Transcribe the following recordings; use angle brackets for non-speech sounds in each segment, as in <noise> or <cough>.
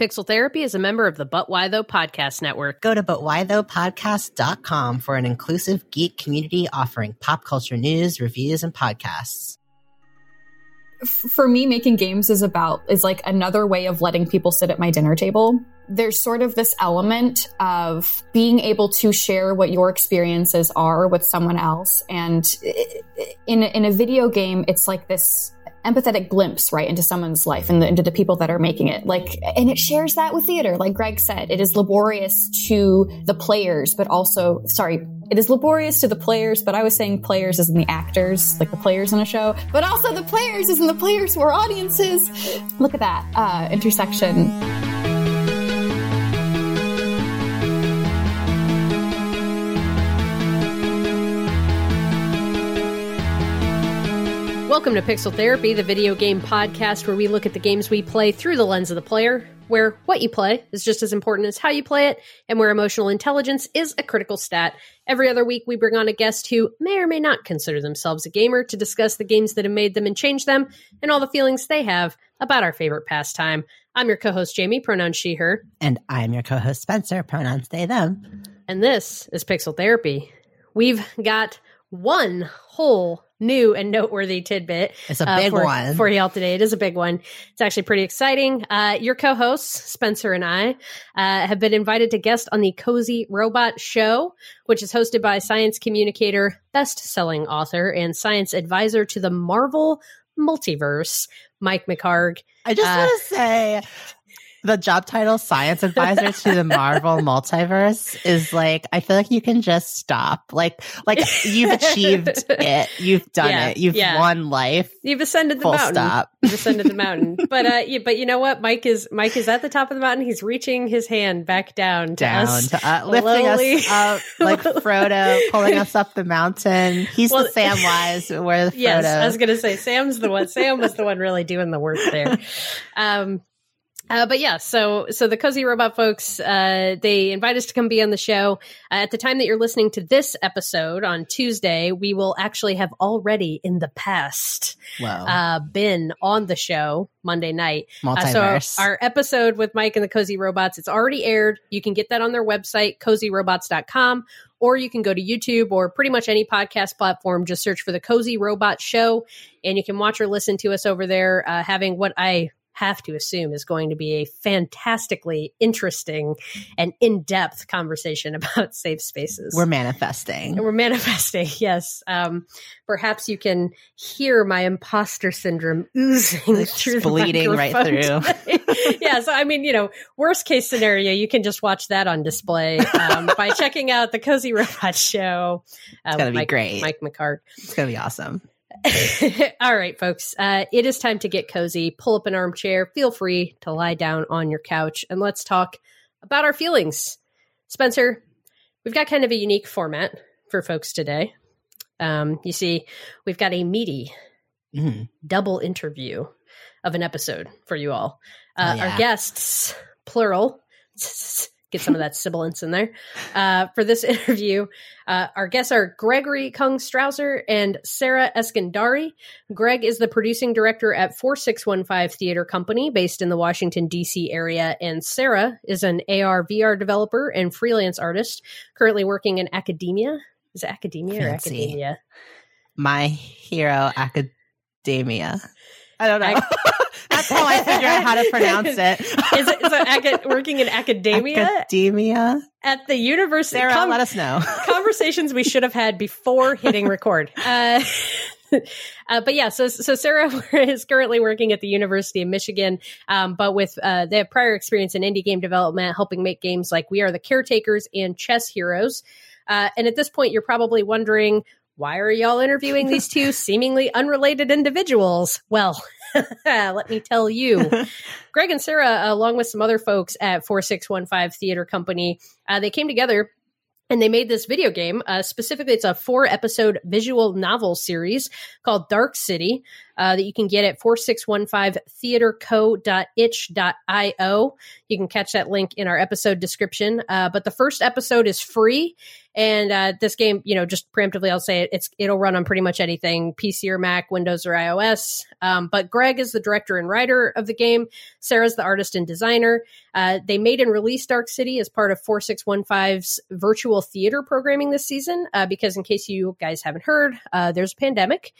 Pixel Therapy is a member of the But Why Though podcast network. Go to butwhythoughpodcast.com for an inclusive geek community offering pop culture news, reviews, and podcasts. For me, making games is about, is like another way of letting people sit at my dinner table. There's sort of this element of being able to share what your experiences are with someone else. And in a, in a video game, it's like this empathetic glimpse right into someone's life and the, into the people that are making it. Like and it shares that with theater. Like greg said it is laborious to the players but also sorry it is laborious to the players but i was saying players as in the actors like the players in a show but also the players as in the players who are audiences. Look at that uh, intersection Welcome to Pixel Therapy, the video game podcast where we look at the games we play through the lens of the player, where what you play is just as important as how you play it, and where emotional intelligence is a critical stat. Every other week, we bring on a guest who may or may not consider themselves a gamer to discuss the games that have made them and changed them, and all the feelings they have about our favorite pastime. I'm your co host, Jamie, pronouns she, her. And I'm your co host, Spencer, pronouns they, them. And this is Pixel Therapy. We've got one whole new and noteworthy tidbit. It's a big uh, for, one for y'all today. It is a big one. It's actually pretty exciting. Uh, your co-hosts Spencer and I uh, have been invited to guest on the Cozy Robot Show, which is hosted by science communicator, best-selling author, and science advisor to the Marvel multiverse, Mike McHargue. I just Uh, want to say the job title science advisor to the Marvel <laughs> multiverse is like I feel like you can just stop. Like like you've achieved it. You've done Yeah, it. You've yeah. won life. You've ascended the Full mountain. stop. You've ascended the mountain. <laughs> But uh, yeah, but you know what? Mike is Mike is at the top of the mountain. He's reaching his hand back down to Down us. to uh, lifting lowly- us up like <laughs> Frodo, pulling us up the mountain. He's Well, the Samwise. We're the Frodo. Yes, I was gonna say Sam's the one. Sam was the one really doing the work there. Um, uh, but yeah, so so the cozy robot folks, uh, they invite us to come be on the show. Uh, at the time that you're listening to this episode on Tuesday, we will actually have already in the past Whoa. uh, been on the show Monday night. Uh, so our episode with Mike and the Cozy Robots, it's already aired. You can get that on their website, cozyrobots.com, or you can go to YouTube or pretty much any podcast platform. Just search for the Cozy Robot Show, and you can watch or listen to us over there, uh, having what I have to assume is going to be a fantastically interesting and in-depth conversation <laughs> about safe spaces. We're manifesting. We're manifesting, <laughs> yes. Um, perhaps you can hear my imposter syndrome oozing It's through the bleeding right through. <laughs> yeah, so I mean, you know, worst case scenario, you can just watch that on display um, by checking out the Cozy Robot Show. Uh, It's gonna with be Mike, great. Mike McHargue. It's gonna be awesome. <laughs> All right, folks. Uh, it is time to get cozy. Pull up an armchair. Feel free to lie down on your couch and let's talk about our feelings. Spencer, we've got kind of a unique format for folks today. Um, you see, we've got a meaty Mm. double interview of an episode for you all. Uh, Oh, yeah. Our guests, plural, <laughs> get some of that sibilance in there. Uh, for this <laughs> interview, uh, our guests are Gregory Keng Strasser and Sarah Eskandari. Greg is the producing director at 4615 Theater Company based in the Washington, D.C. area, and Sarah is an AR VR developer and freelance artist currently working in academia. Is it academia or academia? My Hero Academia. I don't know. Ac- <laughs> That's how I figure out how to pronounce it. <laughs> Is it, aca- working in academia Academia. at the university? Sarah, Com- let us know. <laughs> conversations we should have had before hitting record. <laughs> Uh, uh, but yeah, so so Sarah is currently working at the University of Michigan, um, but with uh, they have prior experience in indie game development, helping make games like We Are the Caretakers and Chess Heroes. Uh, and at this point, you're probably wondering. Why are y'all interviewing these two seemingly unrelated individuals? Well, <laughs> let me tell you. <laughs> Greg and Sarah, along with some other folks at 4615 Theater Company, uh, they came together and they made this video game. Uh, specifically, it's a four episode visual novel series called Dark City. Uh, that you can get at 4615theaterco.itch.io. You can catch that link in our episode description. Uh, but the first episode is free. And uh, this game, you know, just preemptively, I'll say it, it's it'll run on pretty much anything, PC or Mac, Windows or iOS. Um, but Greg is the director and writer of the game. Sarah's the artist and designer. Uh, they made and released Dark City as part of 4615's virtual theater programming this season. Uh, because in case you guys haven't heard, uh, there's a pandemic,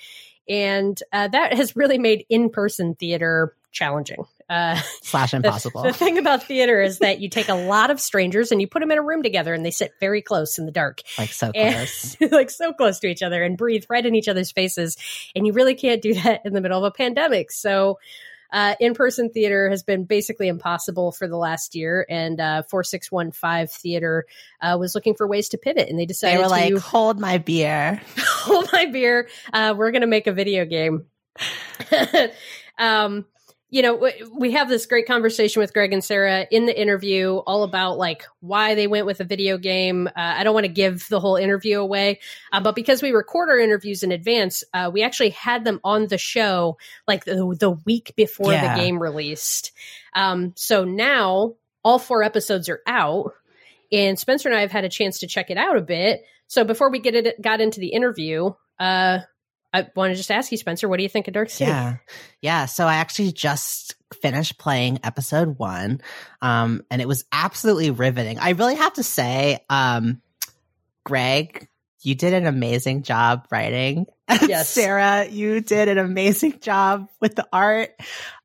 and uh, that has really made in-person theater challenging. Uh, Slash <laughs> impossible. The, the, thing about theater is that you take a lot of strangers and you put them in a room together and they sit very close in the dark. Like so close. And, <laughs> like so close to each other and breathe right in each other's faces. And you really can't do that in the middle of a pandemic. So, uh, in-person theater has been basically impossible for the last year, and uh, 4615 Theater uh, was looking for ways to pivot, and they decided they were like, to "Hold my beer, <laughs> hold my beer. Uh, we're going to make a video game." <laughs> um, you know, we have this great conversation with Greg and Sarah in the interview, all about like why they went with a video game. Uh, I don't want to give the whole interview away, uh, but because we record our interviews in advance, uh, we actually had them on the show like the, the week before yeah. the game released. Um, so now all four episodes are out, and Spencer and I have had a chance to check it out a bit. So before we get it got into the interview, uh, I want to just ask you, Spencer, what do you think of Dark City? Yeah. Yeah. So I actually just finished playing episode one. Um, and it was absolutely riveting. I really have to say, um, Greg, you did an amazing job writing. <laughs> Yes. Sarah, you did an amazing job with the art.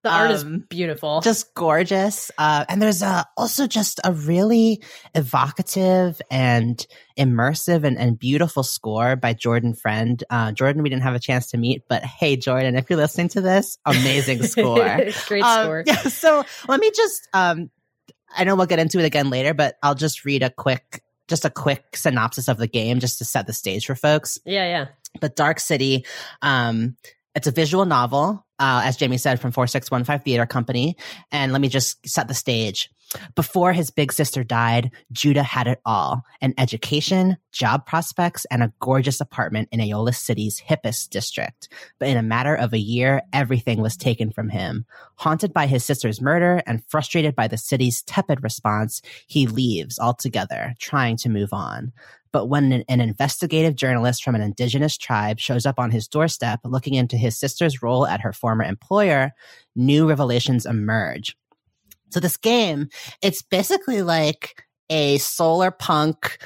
The art um, is beautiful. Just gorgeous. Uh, and there's a, also just a really evocative and immersive and, and beautiful score by Jordan Friend. Uh, Jordan, we didn't have a chance to meet, but hey, Jordan, if you're listening to this, amazing <laughs> score. Great um, score. <laughs> Yeah. So let me just, um, I know we'll get into it again later, but I'll just read a quick just a quick synopsis of the game just to set the stage for folks. Yeah, yeah. But Dark City, um, it's a visual novel, uh, as Jamie said, from 4615 Theater Company. And let me just set the stage. Before his big sister died, Judah had it all an education, job prospects, and a gorgeous apartment in Aeolus City's hippest district. But in a matter of a year, everything was taken from him. Haunted by his sister's murder and frustrated by the city's tepid response, he leaves altogether, trying to move on. But when an, an, investigative journalist from an indigenous tribe shows up on his doorstep looking into his sister's role at her former employer, new revelations emerge. So this game, it's basically like a solar punk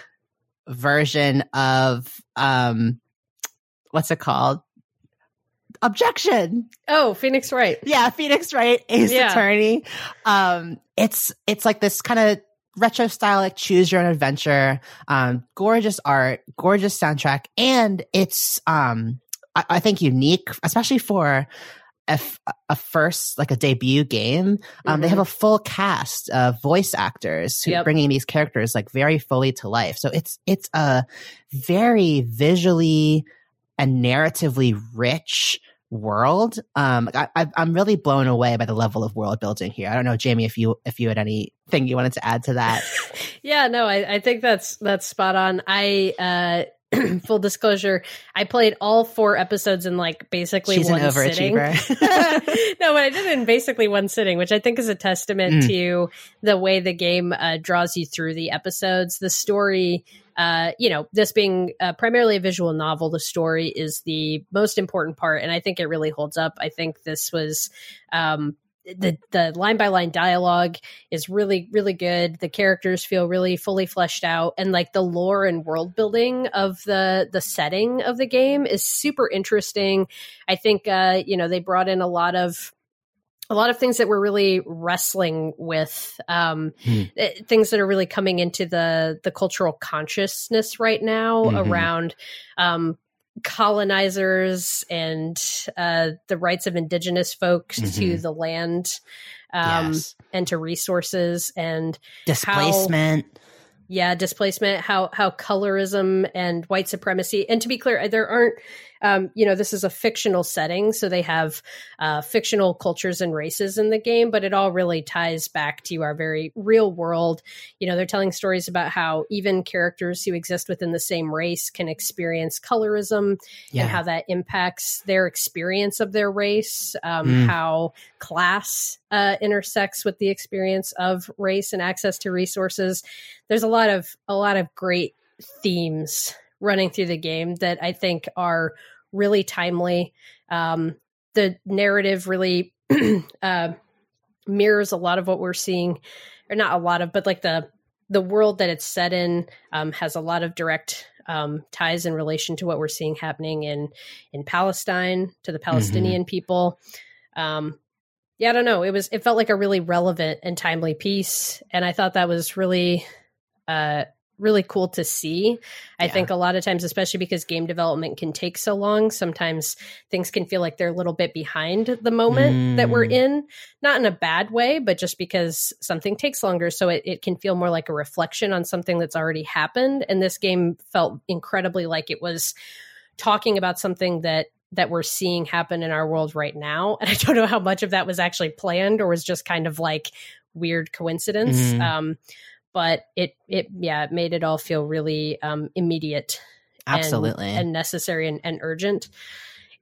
version of um what's it called? Objection. Oh, Phoenix Wright. Yeah, Phoenix Wright, Ace yeah. Attorney. Um it's it's like this kind of retro style like choose your own adventure um gorgeous art gorgeous soundtrack and it's um I, I think unique especially for a, a first like a debut game um, mm-hmm. they have mm-hmm. a full cast of voice actors who yep. bringing these characters like very fully to life so it's it's a very visually and narratively rich world um I, i'm really blown away by the level of world building here i don't know jamie if you if you had anything you wanted to add to that <laughs> yeah no I, I think that's that's spot on i uh <clears throat> full disclosure, I played all four episodes in like basically She's one sitting. <laughs> <laughs> no, but I did it in basically one sitting, which I think is a testament mm. to the way the game uh, draws you through the episodes. The story, uh, you know, this being uh, primarily a visual novel, the story is the most important part, and I think it really holds up. I think this was um, the the line by line dialogue is really really good the characters feel really fully fleshed out and like the lore and world building of the the setting of the game is super interesting i think uh you know they brought in a lot of a lot of things that we're really wrestling with um, hmm. Eh, things that are really coming into the the cultural consciousness right now mm-hmm. around um, colonizers and uh, the rights of indigenous folks mm-hmm. to the land um, yes. and to resources and displacement. How, yeah, displacement. How how colorism and white supremacy. And to be clear, there aren't um, you know, this is a fictional setting, so they have uh, fictional cultures and races in the game, but it all really ties back to our very real world. You know, they're telling stories about how even characters who exist within the same race can experience colorism yeah. and how that impacts their experience of their race, um, mm. how class uh, intersects with the experience of race and access to resources. There's a lot of a lot of great themes running through the game that I think are really timely. Um, the narrative really <clears throat> uh, mirrors a lot of what we're seeing, or not a lot of, but like the the world that it's set in um, has a lot of direct um, ties in relation to what we're seeing happening in in Palestine to the mm-hmm. Palestinian mm-hmm. people. Um, yeah, I don't know. It was it felt like a really relevant and timely piece, and I thought that was really uh, really cool to see. I yeah. think a lot of times, especially because game development can take so long, sometimes things can feel like they're a little bit behind the moment mm. that we're mm. in. Not in a bad way, but just because something takes longer. So it, it can feel more like a reflection on something that's already happened. And this game felt incredibly like it was talking about something that that we're seeing happen in our world right now. <laughs> And I don't know how much of that was actually planned or was just kind of like weird coincidence. Mm. Um, but it it yeah it made it all feel really um, immediate absolutely. and, and necessary and, and, urgent.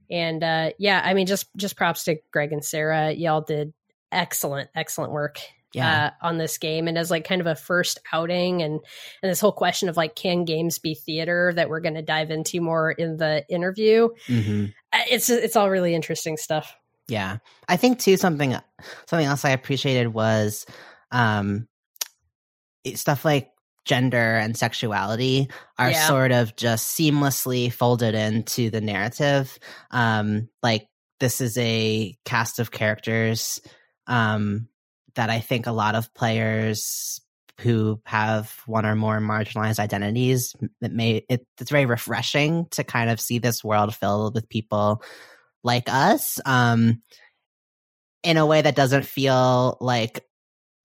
And uh, yeah i mean just just props to greg and sarah. Y'all did excellent excellent work yeah. Uh, on this game. And as like kind of a first outing and and this whole question of like can games be theater that we're going to dive into more in the interview mm-hmm. Uh, it's it's all really interesting stuff. Yeah. I think too something something else i appreciated was um stuff like gender and sexuality are yeah. sort of just seamlessly folded into the narrative. Um, like this is a cast of characters um, that I think a lot of players who have one or more marginalized identities it may it, it's very refreshing to kind of see this world filled with people like us um, in a way that doesn't feel like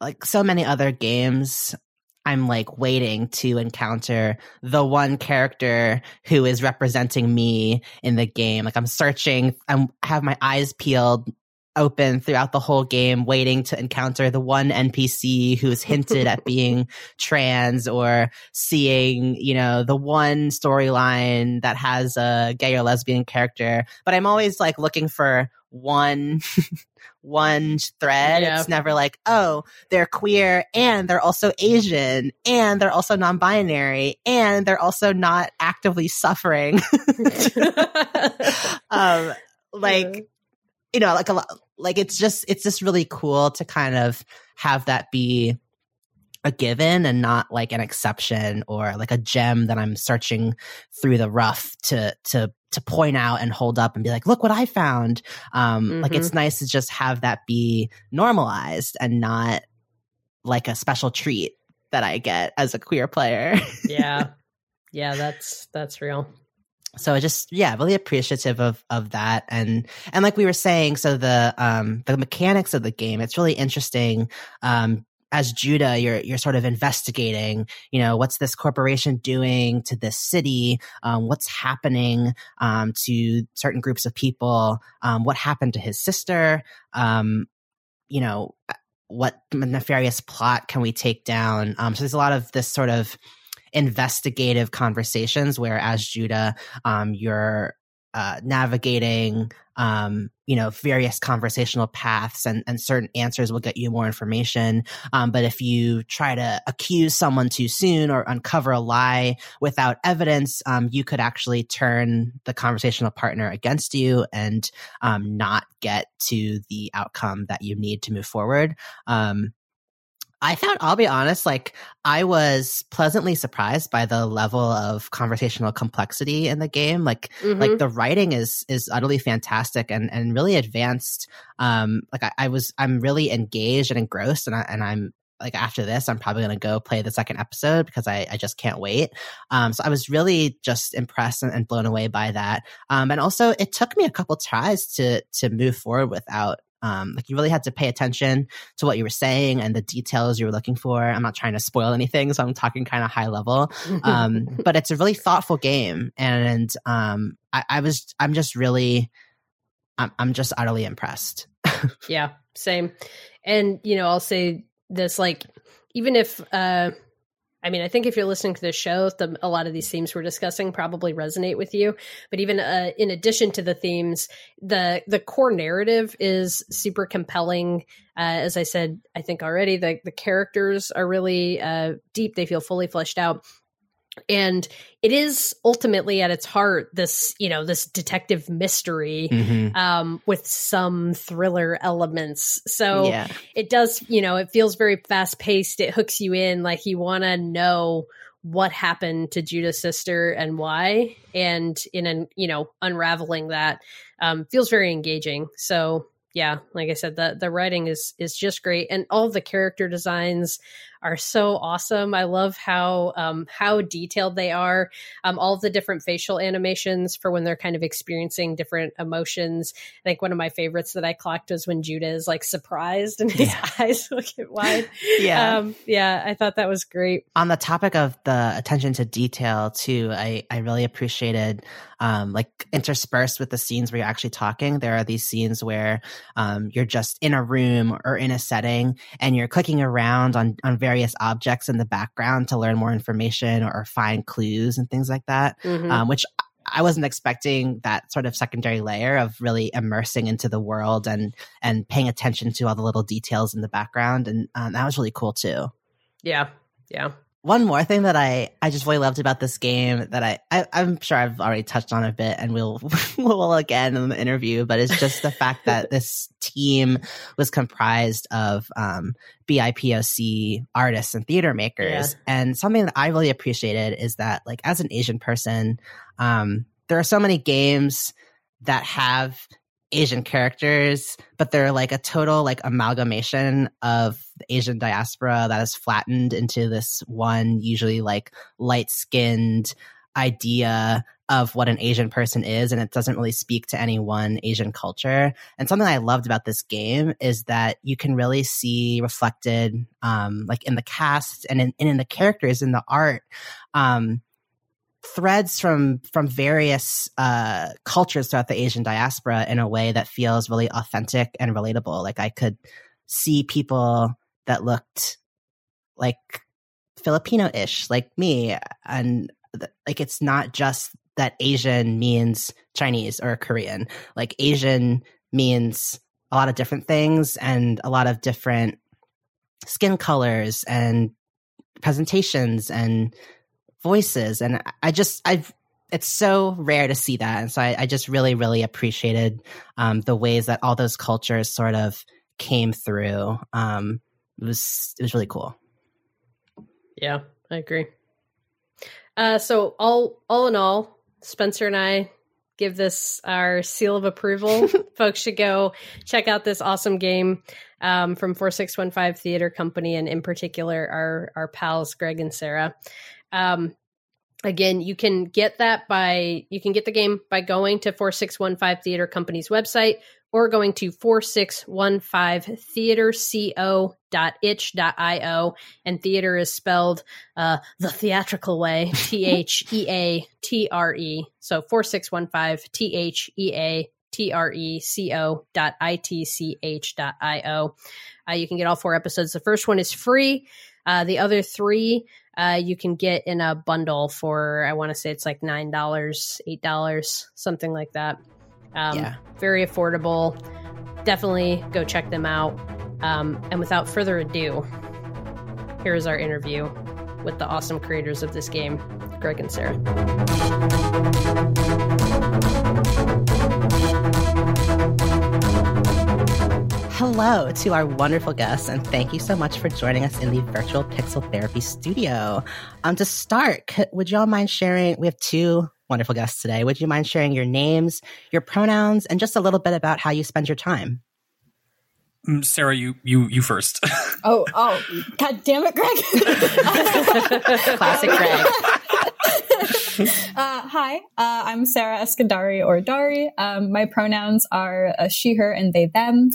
like so many other games I'm like waiting to encounter the one character who is representing me in the game. Like I'm searching, I'm I have my eyes peeled open throughout the whole game, waiting to encounter the one NPC who's hinted at <laughs> being trans or seeing, you know, the one storyline that has a gay or lesbian character. But I'm always like looking for one <laughs> one thread. Yeah. It's never like, oh, they're queer and they're also Asian and they're also non-binary and they're also not actively suffering. <laughs> um, <laughs> like, yeah. you know, like a lot, like it's just, it's just really cool to kind of have that be a given and not like an exception or like a gem that I'm searching through the rough to to to point out and hold up and be like, look what I found. Um, mm-hmm. Like it's mm-hmm. nice to just have that be normalized and not like a special treat that I get as a queer player. yeah. <laughs> Yeah, that's that's real so I just yeah really appreciative of of that and and like we were saying so the um the mechanics of the game it's really interesting um as Judah, you're you're sort of investigating. You know, what's this corporation doing to this city? Um, what's happening um, to certain groups of people? Um, what happened to his sister? Um, you know, what nefarious plot can we take down? Um, so there's a lot of this sort of investigative conversations where, as Judah, um, you're uh, navigating um, you know various conversational paths and, and certain answers will get you more information. Um, but if you try to accuse someone too soon or uncover a lie without evidence um, you could actually turn the conversational partner against you and um, not get to the outcome that you need to move forward. Um, I found, I'll be honest, like I was pleasantly surprised by the level of conversational complexity in the game. Like, mm-hmm. like the writing is, is utterly fantastic and, and really advanced. Um, like I, I was, I'm really engaged and engrossed and I, and I'm, like after this, I'm probably going to go play the second episode because I, I just can't wait. Um, so I was really just impressed and, and blown away by that. Um, and also it took me a couple tries to, to move forward without um, like you really had to pay attention to what you were saying and the details you were looking for. I'm not trying to spoil anything, so I'm talking kind of high level. Um, <laughs> but it's a really thoughtful game, and um, I, I was I'm just really I'm, I'm just utterly impressed. <laughs> yeah, same. And you know, I'll say this like even if uh I mean, I think if you're listening to this show, the, a lot of these themes we're discussing probably resonate with you. But even uh, in addition to the themes, the the core narrative is super compelling. Uh, as I said, I think already the the characters are really uh, deep. They feel fully fleshed out, and it is ultimately at its heart this you know this detective mystery mm-hmm. um, with some thriller elements. So yeah. it does you know it feels very fast paced it hooks you in like you want to know what happened to Judah's sister and why. And in an you know unraveling that um, feels very engaging. So yeah like i said the the writing is is just great. And all the character designs are so awesome. I love how um, how detailed they are. Um, all the different facial animations for when they're kind of experiencing different emotions. I think one of my favorites that I clocked was when Judah is like surprised and his yeah. <laughs> eyes look at wide. Yeah, um, yeah, I thought that was great. On the topic of the attention to detail, too, I I really appreciated um, like interspersed with the scenes where you're actually talking. There are these scenes where um, you're just in a room or in a setting and you're clicking around on on various various objects in the background to learn more information or, find clues and things like that, mm-hmm. um, which I wasn't expecting that sort of secondary layer of really immersing into the world and and paying attention to all the little details in the background, and um, that was really cool too. Yeah, yeah one more thing that I, I just really loved about this game that I, I am sure I've already touched on a bit and we'll <laughs> we'll again in the interview, but it's just the fact that <laughs> this team was comprised of um, BIPOC artists and theater makers. Yeah. And something that I really appreciated is that like as an Asian person, um, there are so many games that have Asian characters, but they're like a total like amalgamation of the Asian diaspora that is flattened into this one, usually like light skinned idea of what an Asian person is, and it doesn't really speak to any one Asian culture. And something I loved about this game is that you can really see reflected, um, like in the cast and in, and in the characters in the art, um, threads from from various uh, cultures throughout the Asian diaspora in a way that feels really authentic and relatable. Like I could see people that looked like Filipino-ish, like me, and th- like it's not just that Asian means Chinese or Korean. Like Asian means a lot of different things and a lot of different skin colors and presentations and voices. And I just, I've, it's so rare to see that. And so I, I just really, really appreciated um, the ways that all those cultures sort of came through. Um, it was, it was really cool. Yeah, I agree. Uh, so all, all in all, Spencer and I give this our seal of approval. <laughs> Folks should go check out this awesome game um, from 4615 Theater Company, and in particular, our, our pals, Greg and Sarah. Um, again, you can get that by you can get the game by going to 4615 Theater Company's website or going to 4615theaterco.itch.io and theater is spelled uh, the theatrical way <laughs> T H E A T R E so 4615 T H E A T R E C O dot I T C H dot I O. Uh, you can get all four episodes. The first one is free. Uh, the other three uh, you can get in a bundle for I want to say it's like nine dollars, eight dollars, something like that. Um, yeah, very affordable. Definitely go check them out. Um, and without further ado, here is our interview with the awesome creators of this game, Greg and Sarah. Hello to our wonderful guests, and thank you so much for joining us in the virtual Pixel Therapy studio. Um, to start, would y'all mind sharing? We have two wonderful guests today. Would you mind sharing your names, your pronouns, and just a little bit about how you spend your time? Mm, Sarah, you you you first. <laughs> oh, oh, god damn it, Greg! <laughs> Classic Greg. Uh, hi, uh, I'm Sarah Eskandari or Dari. Um, my pronouns are uh, she, her, and they, them.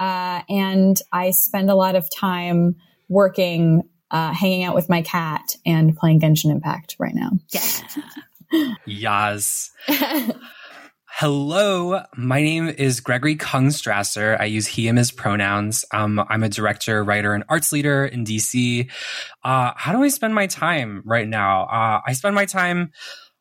Uh, and I spend a lot of time working, uh, hanging out with my cat, and playing Genshin Impact right now. Yeah. Yas. <laughs> Hello, my name is Gregory Keng Strasser. I use he, him as pronouns. Um, I'm a director, writer, and arts leader in DC. Uh, how do I spend my time right now? Uh, I spend my time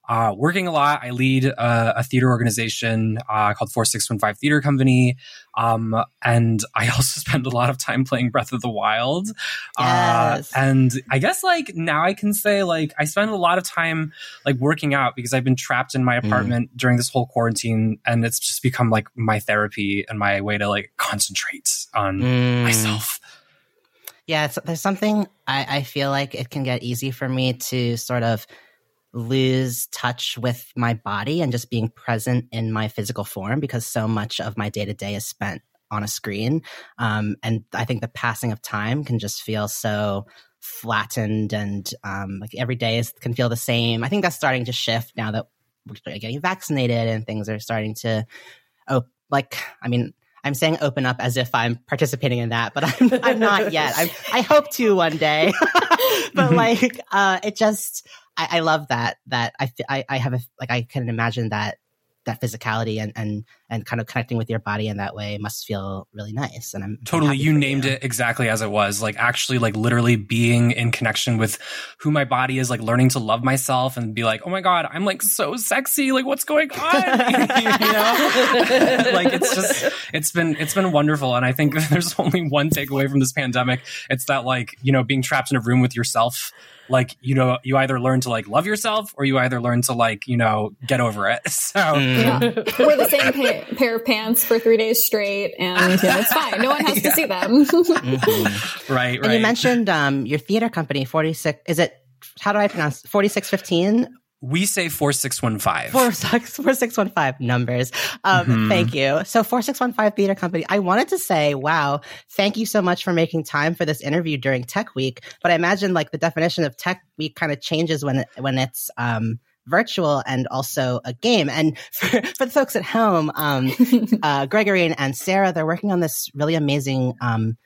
uh, working a lot. I lead a, a theater organization uh, called 4615 Theater Company. Um, and I <laughs> also spend a lot of time playing Breath of the Wild. Yes. Uh, and I guess like now I can say like I spend a lot of time like working out because I've been trapped in my apartment during this whole quarantine and it's just become like my therapy and my way to like concentrate on Mm. myself. Yeah, it's, there's something I, I feel like it can get easy for me to sort of lose touch with my body and just being present in my physical form because so much of my day to day is spent on a screen. Um, and I think the passing of time can just feel so flattened and um, like every day is, can feel the same. I think that's starting to shift now that we're getting vaccinated and things are starting to, oh, like, I mean, I'm saying open up as if I'm participating in that, but I'm, I'm not yet. I'm, I hope to one day, <laughs> <laughs> but like, uh, it just, I, I love that, that I, I, I have a, like, I can imagine that, that physicality and, and, and kind of connecting with your body in that way must feel really nice. And I'm Totally. You named it exactly as it was. Like actually like literally being in connection with who my body is, like learning to love myself and be like, oh my God, I'm like so sexy. Like what's going on? <laughs> you know? <laughs> like it's just it's been it's been wonderful. And I think <laughs> there's only one takeaway from this pandemic. It's that like, you know, being trapped in a room with yourself, like, you know, you either learn to like love yourself or you either learn to like, you know, get over it. <laughs> So Mm. Yeah. <laughs> Wear the same pa- pair of pants for three days straight, and you know, it's fine. No one has to <laughs> see them. Mhm. right, And right. you mentioned um, your theater company, 46, is it, how do I pronounce 4615? We say four six one five. Four six four six one five numbers. Um, Mhm. Thank you. So four six one five theater company. I wanted to say, wow, thank you so much for making time for this interview during Tech Week. But I imagine like the definition of Tech Week kind of changes when it, when it's um, virtual and also a game. And for, for the folks at home, um, <laughs> uh, Gregory and, and Sarah, they're working on this really amazing um,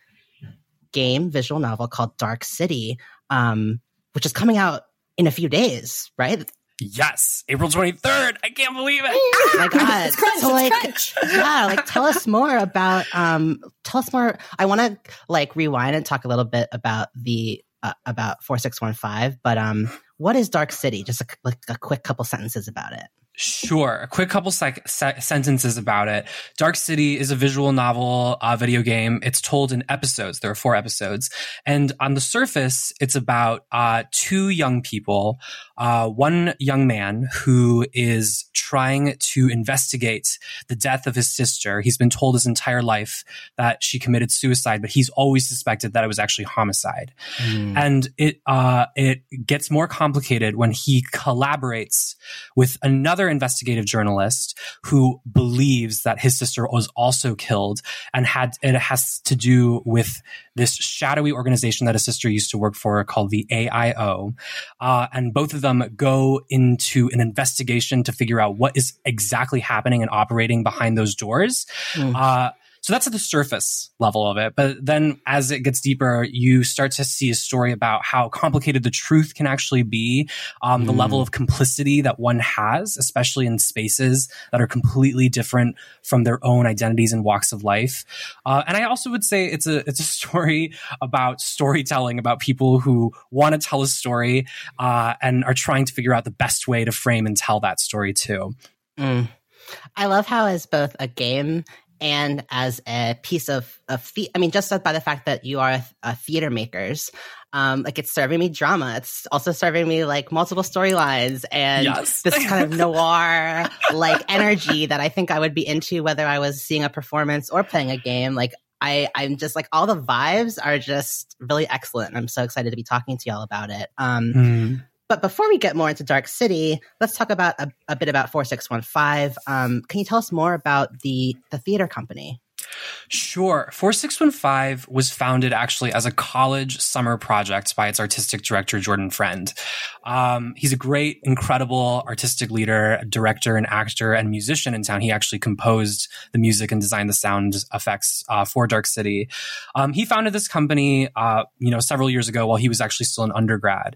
game visual novel called Dark City, um, which is coming out in a few days, right? Yes, April 23rd. I can't believe it. Oh my god! It's crunch, so like, crunch. yeah, like tell us more about. Um, tell us more. I want to like rewind and talk a little bit about the uh, about four six one five. But um, what is Dark City? Just a, like a quick couple sentences about it. Sure. A quick couple sec- se- sentences about it. Dark City is a visual novel, uh, video game. It's told in episodes. There are four episodes. And on the surface, it's about uh, two young people, uh, one young man who is trying to investigate the death of his sister. He's been told his entire life that she committed suicide, but he's always suspected that it was actually homicide. And it uh, it gets more complicated when he collaborates with another investigative journalist who believes that his sister was also killed and had it has to do with this shadowy organization that his sister used to work for called the AIO, uh, and both of them go into an investigation to figure out what is exactly happening and operating behind those doors. Mm. Uh, so that's at the surface level of it. But then as it gets deeper, you start to see a story about how complicated the truth can actually be, um, the Mm. level of complicity that one has, especially in spaces that are completely different from their own identities and walks of life. Uh, and I also would say it's a, it's a <laughs> story about storytelling, about people who want to tell a story, uh, and are trying to figure out the best way to frame and tell that story too. Mm. I love how as both a game and as a piece of, of the- I mean, just by the fact that you are a, a theater makers, um, like it's serving me drama. It's also serving me like multiple storylines and Yes. this kind of <laughs> noir like energy that I think I would be into whether I was seeing a performance or playing a game. Like I, I'm just like all the vibes are just really excellent. I'm so excited to be talking to y'all about it. Um, but before we get more into Dark City, let's talk about a, a bit about 4615. Um, can you tell us more about the, the theater company? Sure. 4615 was founded actually as a college summer project by its artistic director, Jordan Friend. Um, he's a great, incredible artistic leader, director, and actor and musician in town. He actually composed the music and designed the sound effects uh, for Dark City. Um, he founded this company, uh, you know, several years ago while he was actually still an undergrad.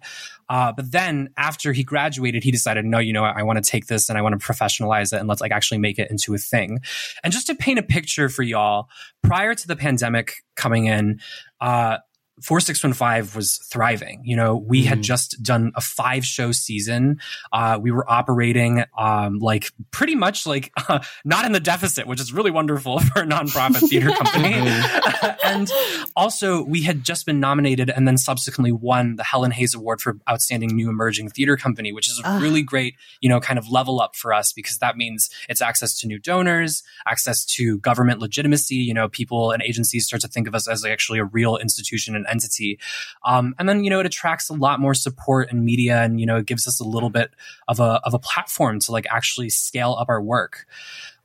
Uh, but then after he graduated, he decided, no, you know, I, I want to take this and I want to professionalize it and let's like actually make it into a thing. And just to paint a picture for y'all, prior to the pandemic coming in, uh, 4615 was thriving. You know, we mm. had just done a five show season. Uh, we were operating, um, like pretty much like uh, <laughs> not in the deficit, which is really wonderful <laughs> for a nonprofit theater <laughs> company. and also we had just been nominated and then subsequently won the Helen Hayes Award for Outstanding New Emerging Theater Company, which is a uh. really great, you know, kind of level up for us because that means it's access to new donors, access to government legitimacy. You know, people and agencies start to think of us as actually a real institution and entity. Um, and then, you know, it attracts a lot more support and media and, you know, it gives us a little bit of a, of a platform to like actually scale up our work.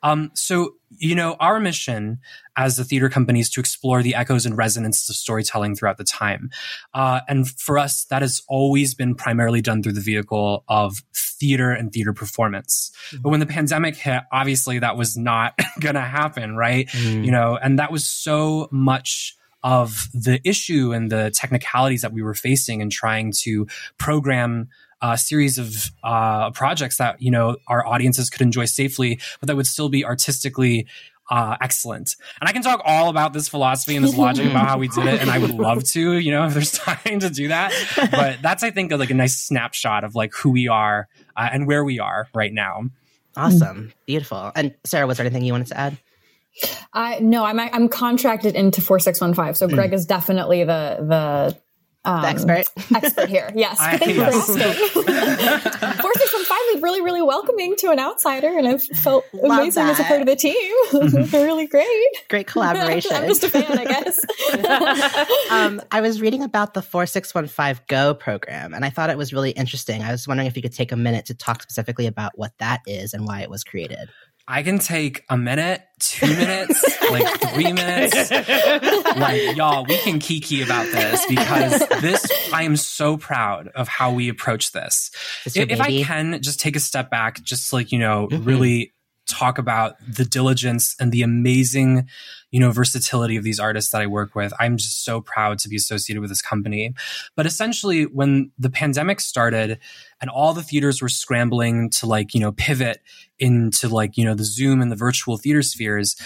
Um, so, you know, our mission as a theater company is to explore the echoes and resonances of storytelling throughout the time. Uh, and for us, that has always been primarily done through the vehicle of theater and theater performance. Mm-hmm. But when the pandemic hit, obviously that was not <laughs> going to happen, right? Mm-hmm. You know, and that was so much of the issue and the technicalities that we were facing and trying to program a series of uh, projects that you know our audiences could enjoy safely, but that would still be artistically uh, excellent. And I can talk all about this philosophy and this logic about how we did it, and I would love to, you know, <laughs> if there's time to do that. But <laughs> that's, I think, like a nice snapshot of like who we are uh, and where we are right now. Awesome, beautiful. And Sarah, was there anything you wanted to add? I no, I'm I'm contracted into four six one five. So Greg mm. is definitely the the um, the expert <laughs> expert here. Yes, I, thank you yes. <laughs> for asking. Four six one five is really really welcoming to an outsider, and I've felt Love amazing that. as a part of the team. <laughs> Mm-hmm. really great, great collaboration. I'm just a fan, I guess. um, I was reading about the four six one five Go program, and I thought it was really interesting. I was wondering if you could take a minute to talk specifically about what that is and why it was created. I can take a minute, two minutes, like three <laughs> minutes. like, y'all, we can kiki about this because this, I am so proud of how we approach this. If, if, I can just take a step back, just like, you know, mm-hmm. really talk about the diligence and the amazing, you know, versatility of these artists that I work with. I'm just so proud to be associated with this company. But essentially, when the pandemic started and all the theaters were scrambling to like, you know, pivot into like, you know, the Zoom and the virtual theater spheres,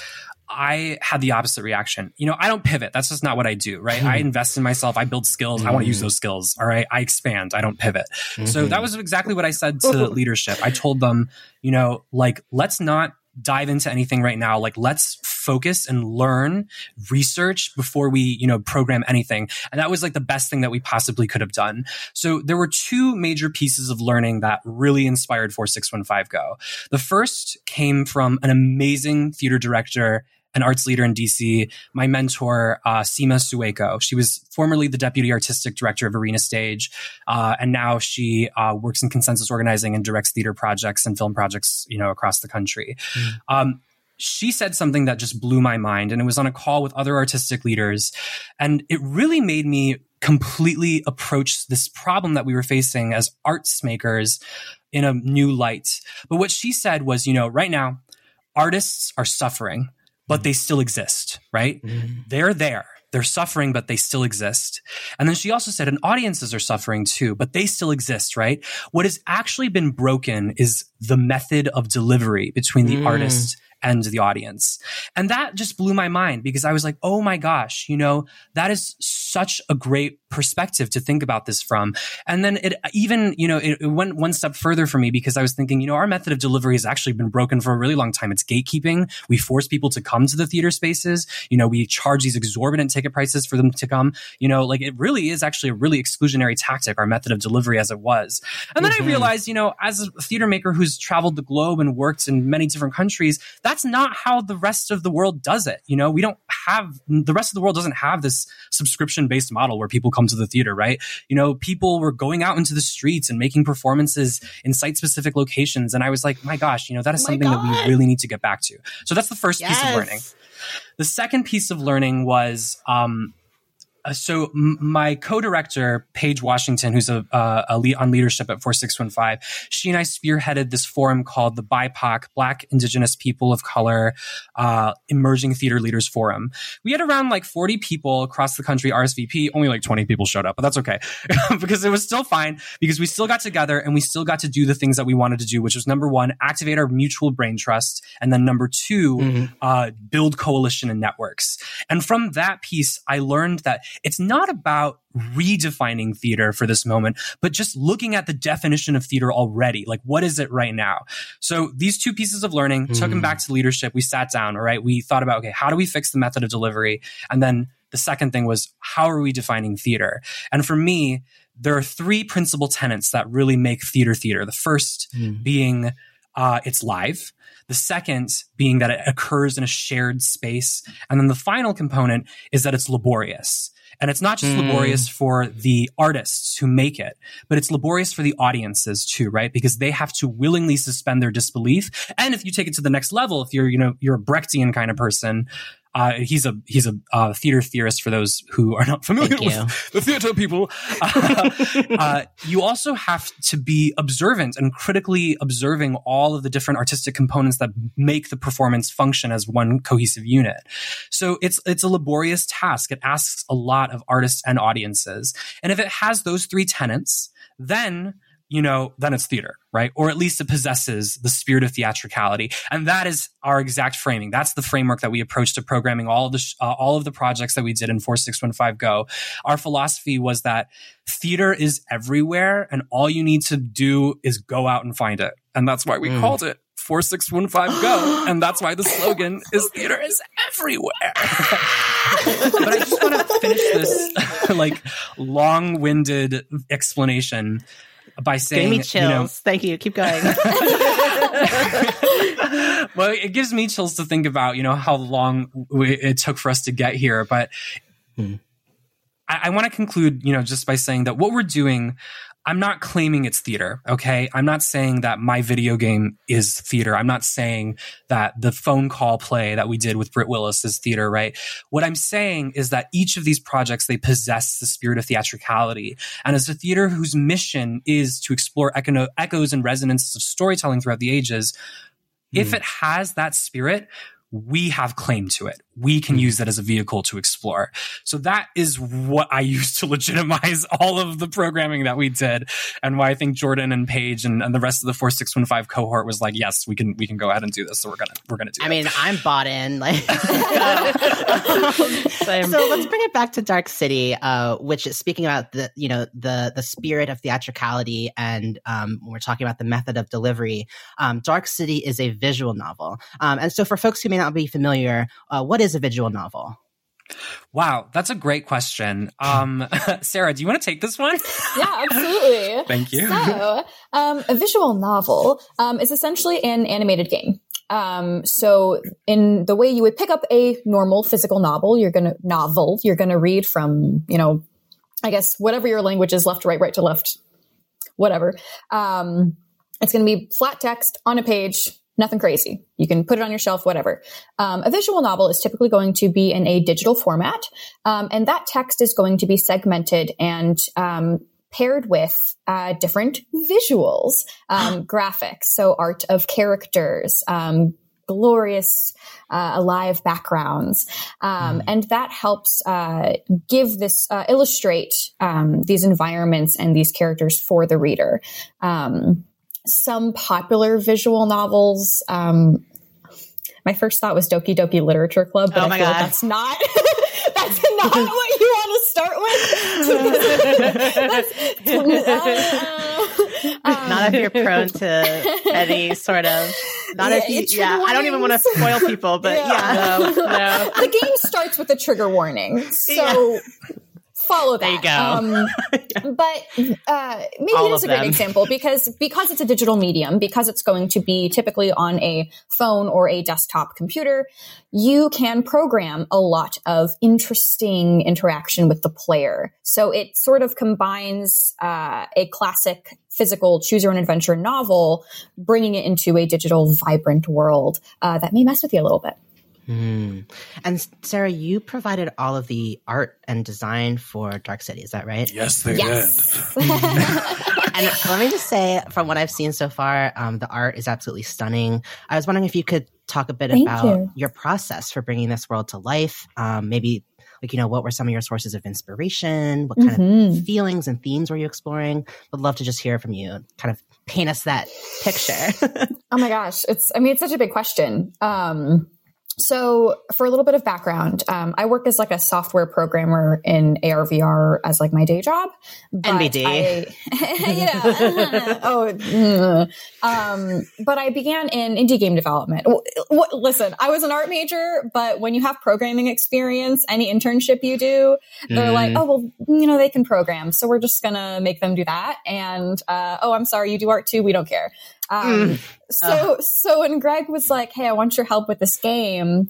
I had the opposite reaction. You know, I don't pivot. That's just not what I do, right? I hmm. invest in myself. I build skills. Mm. I want to use those skills. All right. I expand. I don't pivot. Mm-hmm. So that was exactly what I said to leadership. I told them, you know, like, let's not dive into anything right now. Like, let's focus and learn, research before we, you know, program anything. And that was like the best thing that we possibly could have done. So there were two major pieces of learning that really inspired 4615 Go. The first came from an amazing theater director an arts leader in DC, my mentor, uh, Seema Sueko. She was formerly the deputy artistic director of Arena Stage, uh, and now she uh, works in consensus organizing and directs theater projects and film projects, you know, across the country. Mm. Um, she said something that just blew my mind, and it was on a call with other artistic leaders, and it really made me completely approach this problem that we were facing as arts makers in a new light. But what she said was, you know, right now, artists are suffering but they still exist, right? Mm-hmm. They're there. They're suffering, but they still exist. And then she also said, and audiences are suffering too, but they still exist, right? What has actually been broken is the method of delivery between the mm. artist and the audience. And that just blew my mind because I was like, oh my gosh, you know, that is such a great perspective to think about this from. And then it even, you know, it, it, went one step further for me because I was thinking, you know, our method of delivery has actually been broken for a really long time. It's gatekeeping. We force people to come to the theater spaces. You know, we charge these exorbitant ticket prices for them to come. You know, like it really is actually a really exclusionary tactic, our method of delivery as it was. And then mm-hmm. I realized, you know, as a theater maker who's traveled the globe and worked in many different countries, that's not how the rest of the world does it. You know, we don't have, the rest of the world doesn't have this subscription based model where people come to the theater, right? You know, people were going out into the streets and making performances in site specific locations. And I was like, my gosh, you know, that is oh something God. that we really need to get back to. So that's the first yes. piece of learning. The second piece of learning was um, uh, so m- my co-director Paige Washington, who's a, uh, a lead on leadership at 4615, she and I spearheaded this forum called the BIPOC Black Indigenous People of Color uh, Emerging Theater Leaders Forum. We had around like 40 people across the country RSVP. Only like 20 people showed up, but that's okay <laughs> because it was still fine because we still got together and we still got to do the things that we wanted to do, which was number one, activate our mutual brain trust, and then number 2 mm-hmm. uh, build coalition and networks. And from that piece, I learned that it's not about redefining theater for this moment, but just looking at the definition of theater already. Like, what is it right now? So these two pieces of learning mm. took him back to leadership. We sat down, all right? We thought about, okay, how do we fix the method of delivery? And then the second thing was, how are we defining theater? And for me, there are three principal tenets that really make theater theater. The first mm. being, uh, it's live. The second being that it occurs in a shared space. And then the final component is that it's laborious. And it's not just mm. laborious for the artists who make it, but it's laborious for the audiences too, right? Because they have to willingly suspend their disbelief. And if you take it to the next level, if you're, you know, you're a Brechtian kind of person, uh, he's a he's a uh, theater theorist for those who are not <laughs> familiar with the theater people. Uh, <laughs> uh, you also have to be observant and critically observing all of the different artistic components that make the performance function as one cohesive unit. So it's it's a laborious task. It asks a lot of artists and audiences, and if it has those three tenets, then you know, then it's theater, right? Or at least it possesses the spirit of theatricality. And that is our exact framing. That's the framework that we approach to programming all of the, uh, all of the projects that we did in 4615 Go. Our philosophy was that theater is everywhere and all you need to do is go out and find it. And that's why we mm. called it 4615 Go. <gasps> and that's why the slogan is theater is everywhere. <laughs> but I just want to finish this <laughs> like long winded explanation by saying, Gave me chills. You know, Thank you. Keep going. <laughs> well, it gives me chills to think about, you know, how long it took for us to get here. But hmm. I, I want to conclude, you know, just by saying that what we're doing I'm not claiming it's theater. Okay. I'm not saying that my video game is theater. I'm not saying that the phone call play that we did with Britt Willis is theater, right? What I'm saying is that each of these projects, they possess the spirit of theatricality. And as a theater whose mission is to explore echo- echoes and resonances of storytelling throughout the ages, mm. if hmm. it has that spirit, we have claim to it. We can hmm. use that as a vehicle to explore. So that is what I <laughs> used to legitimize all of the programming that we did and why I think Jordan and Paige and, and the rest of the 4615 cohort was like, yes, we can, we can go ahead and do this. So we're going to, we're going to do I it. mean, I'm bought in. Like, <laughs> so let's bring it back to Dark City, uh, which is speaking about the, you know, the, the spirit of theatricality. And, um, when we're talking about the method of delivery, um, Dark City is a visual novel. Um, and so for folks who may not be familiar, uh, what is a visual novel? Wow, that's a great question. Um, <laughs> Sarah, do you want to take this one? <laughs> yeah, absolutely. Thank you. So, um, a visual novel um, is essentially an animated game. Um, so, in the way you would pick up a normal physical novel, you're going to novel, you're going to read from, you know, I guess whatever your language is, left to right, right to left, whatever. Um, it's going to be flat text on a page nothing crazy. You can put it on your shelf, whatever. Um, a visual novel is typically going to be in a digital format, um, and that text is going to be segmented and um, paired with uh, different visuals, um, <gasps> graphics, so art of characters. Um, glorious, uh, alive backgrounds, um, mm. and that helps uh, give this uh, illustrate these environments and these characters for the reader. Um, some popular visual novels. Um, my first thought was Doki Doki Literature Club, but oh I feel God. like that's not <laughs> that's not <laughs> what you want to start with. <laughs> uh, not if you're prone to any sort of not yeah, if you, yeah. I don't even want to spoil people, but yeah, yeah. No, no. the game starts with a trigger warning, so. Yeah follow that. There you go. Um, <laughs> but uh, maybe All it is a great example because because it's a digital medium, because it's going to be typically on a phone or a desktop computer, you can program a lot of interesting interaction with the player. So it sort of combines uh, a classic physical choose your own adventure novel, bringing it into a digital, vibrant world uh, that may mess with you a little bit. Mm. And Sarah, you provided all of the art and design for Dark City, is that right? Yes, they Yes. did. <laughs> and let me just say, from what I've seen so far, um, the art is absolutely stunning. I was wondering if you could talk a bit Thank about you. your process for bringing this world to life. Um, maybe, like, you know, what were some of your sources of inspiration? What kind Mhm. of feelings and themes were you exploring? Would love to just hear from you. Kind of paint us that picture. <laughs> Oh my gosh, it's I mean it's such a big question. Um so for a little bit of background, um, I work as like a software programmer in arvr as like my day job. but NBD. I- <laughs> know, <laughs> oh, mm. um, but I began in indie game development. Listen, I was an art major, but when you have programming experience, any internship you do, they're like, Mm. oh well, you know, they can program, so we're just gonna make them do that. And uh, oh, I'm sorry, you do art too. We don't care. Um, so so when Greg was like, "Hey, I want your help with this game,"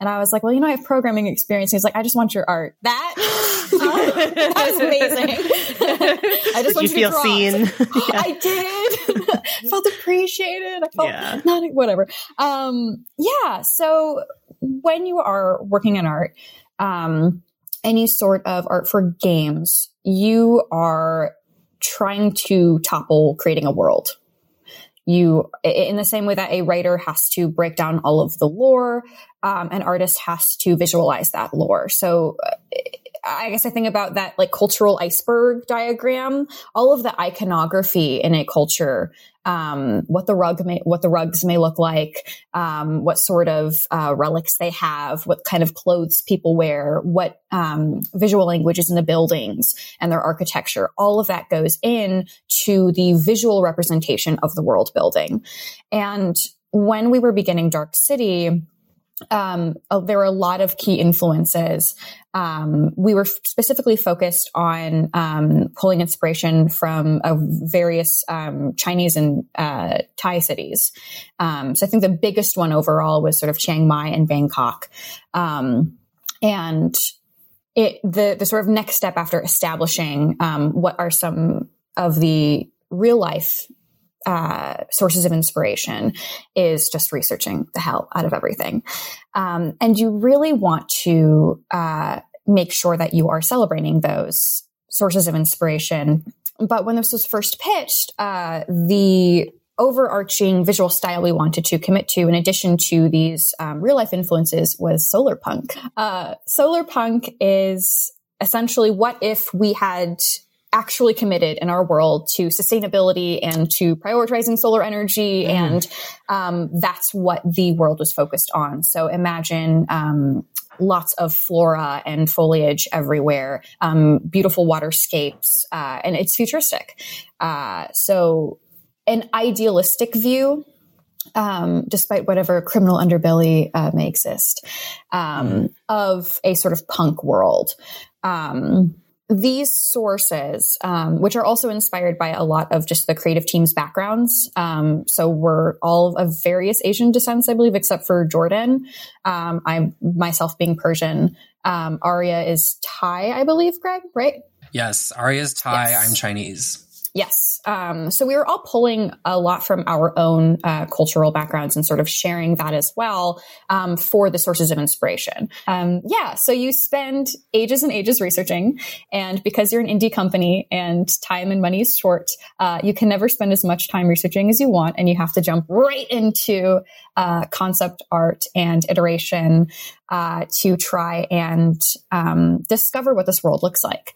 and I was like, "Well, you know, I have programming experience." He's like, "I just want your art." That that <laughs> was amazing. <laughs> I just Did you want feel to seen? <laughs> I did. felt appreciated. I felt Yeah. not whatever. Um, yeah. So when you are working in art, um, any sort of art for games, you are trying to topple creating a world. You, in the same way that a writer has to break down all of the lore, um, an artist has to visualize that lore. So, uh, I guess I think about that like cultural iceberg diagram, all of the iconography in a culture, um, what the rug may, what the rugs may look like, um, what sort of uh, relics they have, what kind of clothes people wear, what um, visual language is in the buildings and their architecture. All of that goes in to the visual representation of the world building. And when we were beginning Dark City, um, uh, there were a lot of key influences. Um, we were specifically focused on um, pulling inspiration from uh, various um, Chinese and uh, Thai cities. Um, so I think the biggest one overall was sort of Chiang Mai and Bangkok. Um, and it, the, the sort of next step after establishing what are some of the real life uh, sources of inspiration is just researching the hell out of everything. Um, and you really want to uh, make sure that you are celebrating those sources of inspiration. But when this was first pitched, uh, the overarching visual style we wanted to commit to, in addition to these um, real life influences, was solar punk. Uh, solar punk is essentially what if we had actually committed in our world to sustainability and to prioritizing solar energy. Mm. And um, that's what the world was focused on. So imagine um, lots of flora and foliage everywhere, um, beautiful waterscapes, uh, and it's futuristic. Uh, so an idealistic view. Um, despite whatever criminal underbelly uh, may exist, um, of a sort of punk world. Um, these sources, um, which are also inspired by a lot of just the creative team's backgrounds. Um, so we're all of various Asian descents, I believe, except for Jordan. Um, I'm myself being Persian. Um, Arya is Thai, I believe, Greg, right? Yes, Arya's Thai. Yes. I'm Chinese. Yes. Um, so we were all pulling a lot from our own uh, cultural backgrounds and sort of sharing that as well um, for the sources of inspiration. Um, yeah. So you spend ages and ages researching, and because you're an indie company and time and money is short, uh, you can never spend as much time researching as you want, and you have to jump right into uh, concept art and iteration uh, to try and um, discover what this world looks like.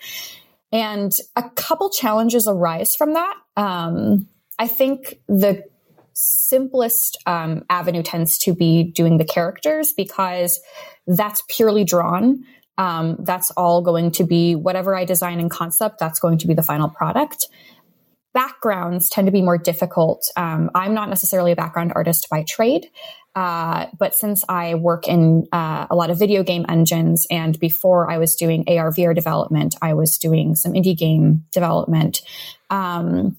And a couple challenges arise from that. Um, I think the simplest um, avenue tends to be doing the characters because that's purely drawn. Um, that's all going to be whatever I design in concept, that's going to be the final product. Backgrounds tend to be more difficult. Um, I'm not necessarily a background artist by trade, uh, but since I work in uh, a lot of video game engines, and before I was doing AR VR development, I was doing some indie game development. Um,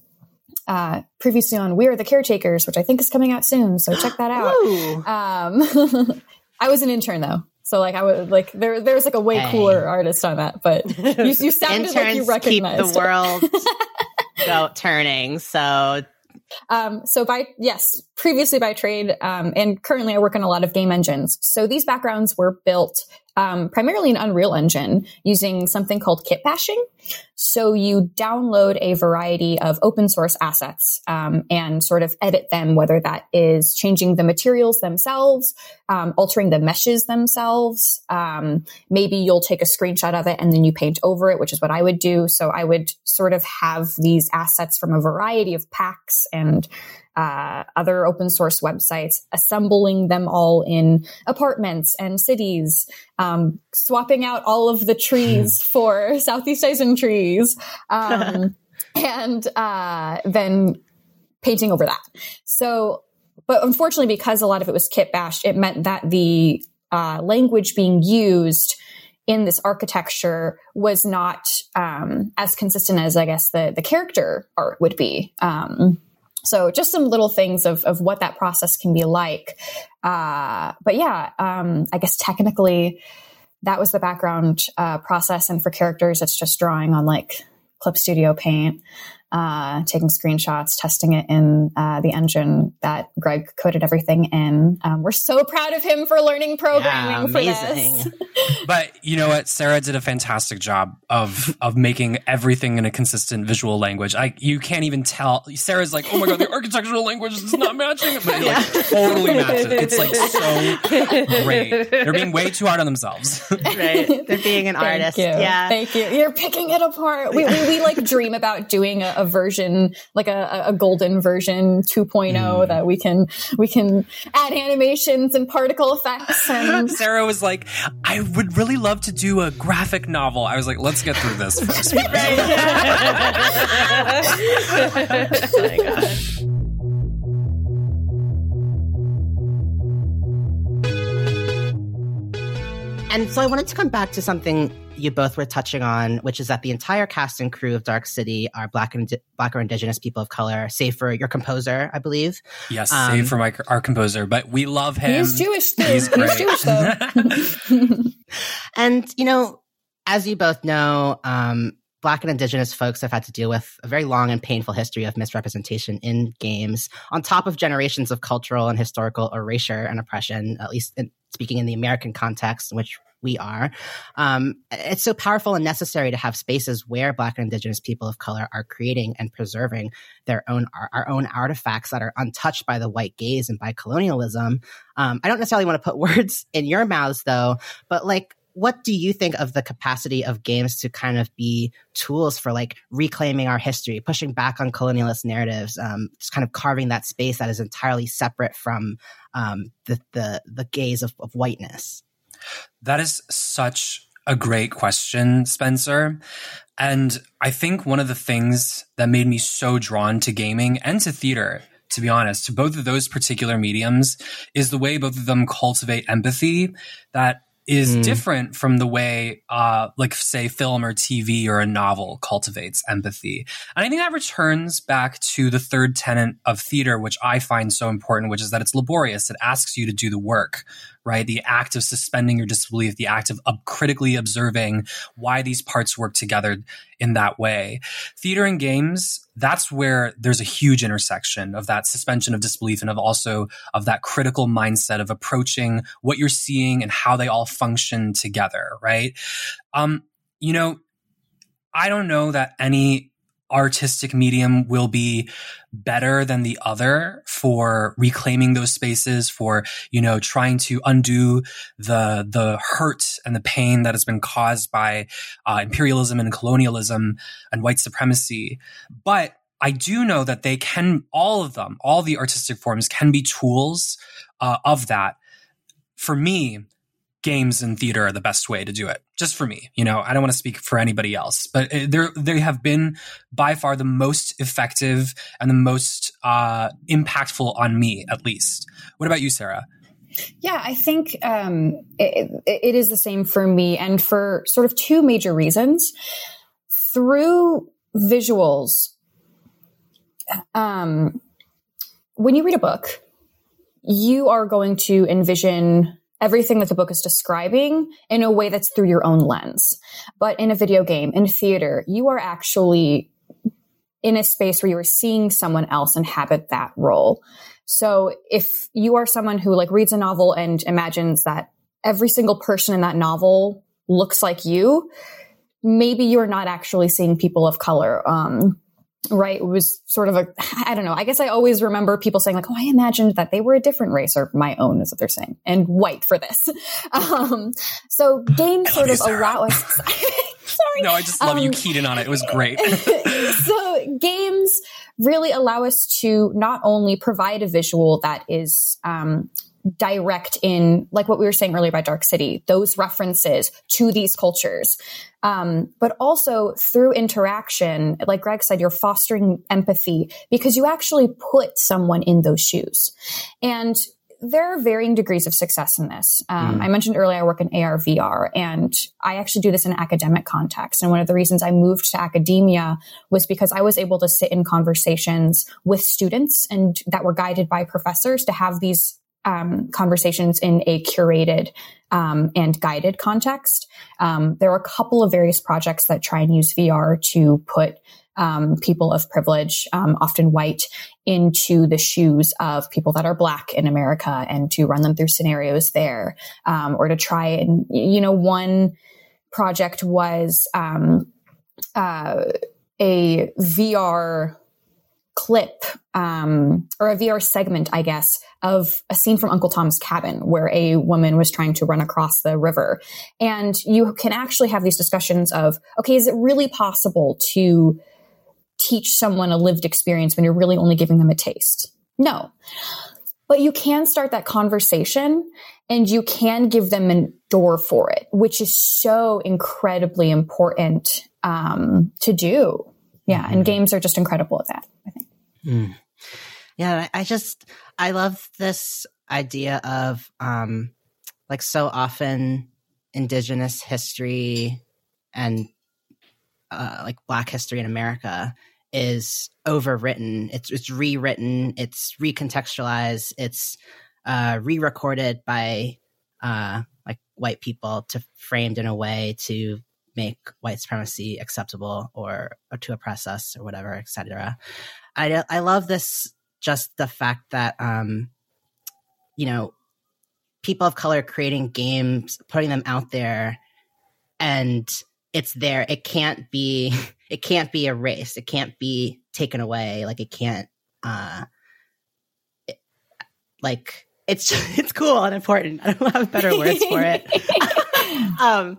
uh, previously on We Are the Caretakers, which I think is coming out soon, so check that out. <gasps> Um, <laughs> I was an intern though. So like I was like there there was like a way Hey. cooler artist on that, but you, you sounded Interns like you recognized keep the world <laughs> go turning. So Um, so by yes, previously by trade, um, and currently I work on a lot of game engines. So these backgrounds were built um, primarily in Unreal Engine using something called kit bashing. So you download a variety of open source assets um, and sort of edit them, whether that is changing the materials themselves, um, altering the meshes themselves. Um, maybe you'll take a screenshot of it and then you paint over it, which is what I would do. So I would sort of have these assets from a variety of packs and uh, other open source websites, assembling them all in apartments and cities, um, swapping out all of the trees <laughs> for Southeast Asian trees, um, <laughs> and uh, then painting over that. So, but unfortunately, because a lot of it was kit bashed, it meant that the uh, language being used in this architecture was not um, as consistent as I guess the the character art would be. Um, so just some little things of, of what that process can be like. Uh, but yeah, um, I guess technically that was the background uh, process. And for characters, it's just drawing on like Clip Studio Paint uh, taking screenshots, testing it in uh, the engine that Greg coded everything in. Um, we're so proud of him for learning programming yeah, for this. <laughs> but you know what? Sarah did a fantastic job of of making everything in a consistent visual language. I you can't even tell. Sarah's like, oh my god, the architectural language is not matching, but it like totally matches. It's like so great. They're being way too hard on themselves. right. They're being an <laughs> Thank artist. You. Yeah. Thank you. You're picking it apart. We, we, we like dream about doing a, a version, like a, a golden version 2.0 mm. that we can we can add animations and particle effects. <laughs> And Sarah was like, I would really love to do a graphic novel. I was like, let's get through this first. <laughs> oh <laughs> my gosh. And so I wanted to come back to something you both were touching on, which is that the entire cast and crew of Dark City are black and black or indigenous people of color, save for your composer, I believe. Yes, um, save for my, our composer, but we love him. He's Jewish. Though. He's, He's Jewish though. <laughs> and you know, as you both know, um, Black and Indigenous folks have had to deal with a very long and painful history of misrepresentation in games, on top of generations of cultural and historical erasure and oppression, at least in, speaking in the American context in which we are. Um, it's so powerful and necessary to have spaces where Black and Indigenous people of color are creating and preserving their own our own artifacts that are untouched by the white gaze and by colonialism. Um, I don't necessarily want to put <laughs> words in your mouths though, but like what do you think of the capacity of games to kind of be tools for like reclaiming our history, pushing back on colonialist narratives, um, just kind of carving that space that is entirely separate from um, the, the the gaze of, of whiteness? That is such a great question, Spencer. And I think one of the things that made me so drawn to gaming and to theater, to be honest, to both of those particular mediums, is the way both of them cultivate empathy that is mm. different from the way, uh, like say film or TV or a novel cultivates empathy. And I think that returns back to the third tenet of theater, which I find so important, which is that it's laborious. It asks you to do the work, right? The act of suspending your disbelief, the act of, of critically observing why these parts work together in that way. Theater and games, that's where there's a huge intersection of that suspension of disbelief and of also of that critical mindset of approaching what you're seeing and how they all function together, right? Um, you know, I don't know that any artistic medium will be better than the other for reclaiming those spaces for you know trying to undo the the hurt and the pain that has been caused by uh, imperialism and colonialism and white supremacy but I do know that they can, all of them, all the artistic forms can be tools uh, of that. For me, games and theater are the best way to do it. Just for me, you know, I don't want to speak for anybody else, but they they have been by far the most effective and the most uh, impactful on me, at least. What about you, Sarah? Yeah, I think um, it, it is the same for me, and for sort of two major reasons. Through visuals, um, when you read a book, you are going to envision everything that the book is describing in a way that's through your own lens. But in a video game, in theater, you are actually in a space where you are seeing someone else inhabit that role. So if you are someone who like reads a novel and imagines that every single person in that novel looks like you, maybe you're not actually seeing people of color. Um, right it was sort of a i don't know i guess i always remember people saying like oh i imagined that they were a different race or my own is what they're saying and white for this. <laughs> Um, so games sort of allow us <laughs> sorry. No i just love um, you keyed in on it. It was great. <laughs> So games really allow us to not only provide a visual that is um, direct in like what we were saying earlier about dark city those references to these cultures um, but also through interaction like greg said you're fostering empathy because you actually put someone in those shoes and there are varying degrees of success in this. Um, mm. I mentioned earlier I work in AR VR, and I actually do this in an academic context. And one of the reasons I moved to academia was because I was able to sit in conversations with students and that were guided by professors to have these um, conversations in a curated um, and guided context. Um, there are a couple of various projects that try and use VR to put um, people of privilege, um, often white, into the shoes of people that are black in America and to run them through scenarios there, um, or to try and, you know, one project was uh, a VR clip um, or a VR segment, I guess, of a scene from Uncle Tom's Cabin where a woman was trying to run across the river. And you can actually have these discussions of, okay, is it really possible to teach someone a lived experience when you're really only giving them a taste? No. But you can start that conversation and you can give them a door for it, which is so incredibly important um, to do. Yeah. And mm-hmm. games are just incredible at that, I think. Mm. Yeah, I just I love this idea of um like so often indigenous history and uh, like black history in America is overwritten. It's it's rewritten, it's recontextualized, it's uh re-recorded by uh like white people to framed in a way to make white supremacy acceptable or, or to oppress us or whatever, etc. I I love this just the fact that um you know people of color creating games, putting them out there and it's there. It can't be <laughs> it can't be erased. It can't be taken away. Like it can't uh it, like it's <laughs> it's cool and important. I don't have better words for it. <laughs> um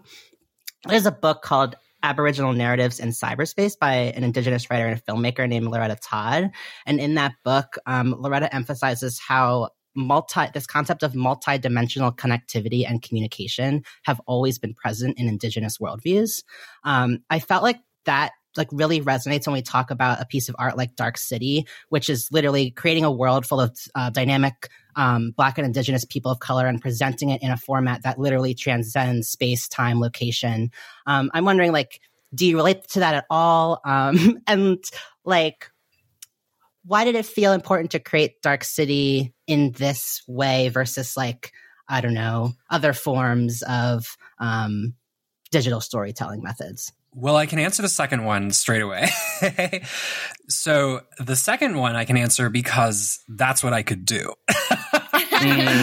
there's a book called Aboriginal Narratives in Cyberspace by an Indigenous writer and filmmaker named Loretta Todd. And in that book, um, Loretta emphasizes how multi this concept of multi-dimensional connectivity and communication have always been present in indigenous worldviews um, i felt like that like really resonates when we talk about a piece of art like dark city which is literally creating a world full of uh, dynamic um, black and indigenous people of color and presenting it in a format that literally transcends space time location um, i'm wondering like do you relate to that at all um, <laughs> and like why did it feel important to create Dark City in this way versus like I don't know other forms of um, digital storytelling methods? Well, I can answer the second one straight away. <laughs> so the second one I can answer because that's what I could do. mm.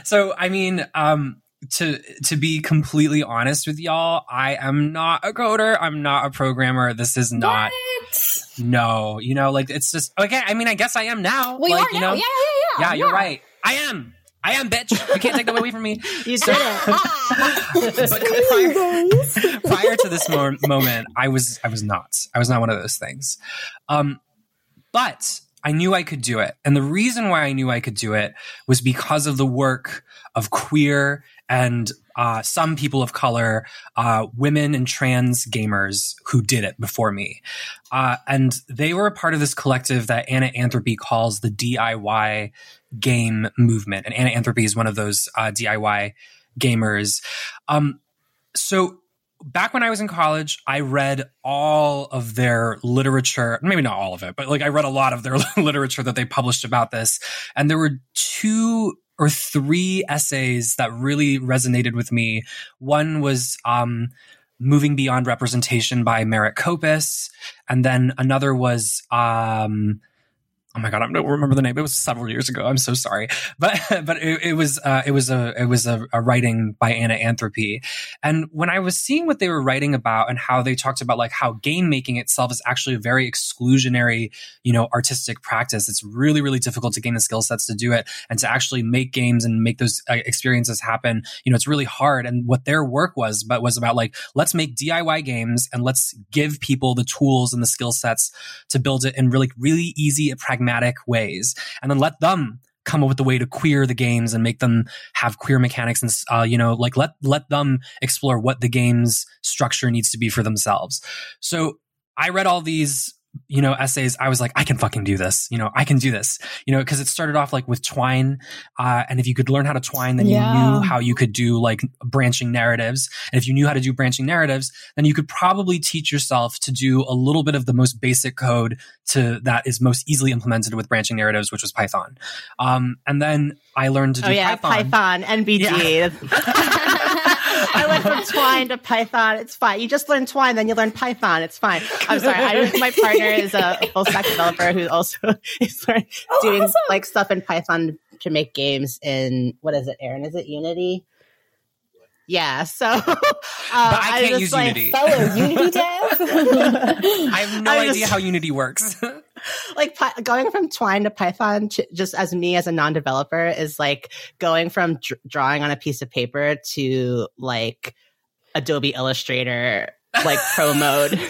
<laughs> so I mean, um, to to be completely honest with y'all, I am not a coder. I'm not a programmer. This is not. What? No, you know, like it's just okay. I mean, I guess I am now. Well, like, you, know, yeah, yeah, yeah. Yeah, you're right. I am. I am, bitch. You can't take that away from me. <laughs> You so, <laughs> but prior, <laughs> prior to this mo- moment, I was I was not. I was not one of those things. Um, but I knew I could do it, and the reason why I knew I could do it was because of the work of queer and uh, some people of color, uh, women and trans gamers who did it before me. Uh, and they were a part of this collective that Anna Anthropy calls the DIY game movement. And Anthropy is one of those uh, DIY gamers. Um, so back when I was in college, I read all of their literature, maybe not all of it, but like I read a lot of their <laughs> literature that they published about this. And there were two or three essays that really resonated with me. One was um, moving beyond representation by Merritt Kopas. And then another was, um, oh my god, I don't remember the name. It was several years ago. I'm so sorry, but <laughs> but it, it was uh, it was a it was a, a, writing by Anna Anthropy, and when I was seeing what they were writing about and how they talked about like how game making itself is actually a very exclusionary, you know, artistic practice. It's really really difficult to gain the skill sets to do it and to actually make games and make those uh, experiences happen. You know, it's really hard. And what their work was, but was about like let's make DIY games and let's give people the tools and the skill sets to build it in really really easy, pragmatic pragmatic ways and then let them come up with a way to queer the games and make them have queer mechanics and uh, you know like let let them explore what the game's structure needs to be for themselves. So i read all these you know, essays, I was like, I can fucking do this. You know, I can do this. You know, because it started off like with twine, uh, and if you could learn how to twine, then yeah. you knew how you could do like branching narratives. And if you knew how to do branching narratives, then you could probably teach yourself to do a little bit of the most basic code to that is most easily implemented with branching narratives, which was Python. Um, and then I learned to do oh, yeah, Python. Python, NBG. Yeah. <laughs> I went from Twine to Python. It's fine. You just learn Twine, then you learn Python. It's fine. I'm sorry. I, my partner is a, full stack developer who also <laughs> is oh, doing awesome. like stuff in Python to make games in what is it, Aaron? Is it Unity? Yeah, so <laughs> uh, but I can't I use like, Unity. Fellow <laughs> Unity dev. I have <laughs> no idea how Unity works. like going from Twine to Python, just as me as a non-developer, is like going from dr- drawing on a piece of paper to like Adobe Illustrator like pro mode. <laughs>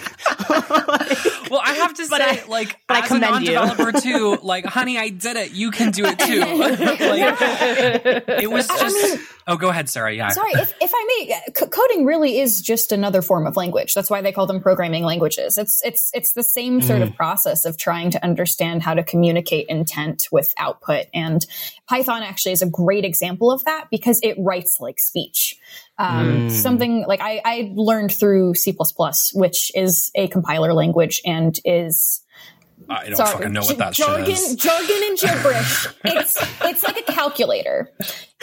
well, I have to say, I, like, but as a non-developer too, <laughs> like, honey, I did it. You can do it <laughs> too. like, it was just. I mean, oh, go ahead, Sarah. Yeah. Sorry, if, if I may, c- coding really is just another form of language. That's why they call them programming languages. It's it's it's the same sort mm. of process of trying to understand how to communicate intent with output. And Python actually is a great example of that because it writes like speech. Um, mm. Something like I, I learned through C++, which is a compiler language and is I don't Sorry, fucking know what that jargon, is. Jargon and gibberish. <laughs> it's it's like a calculator.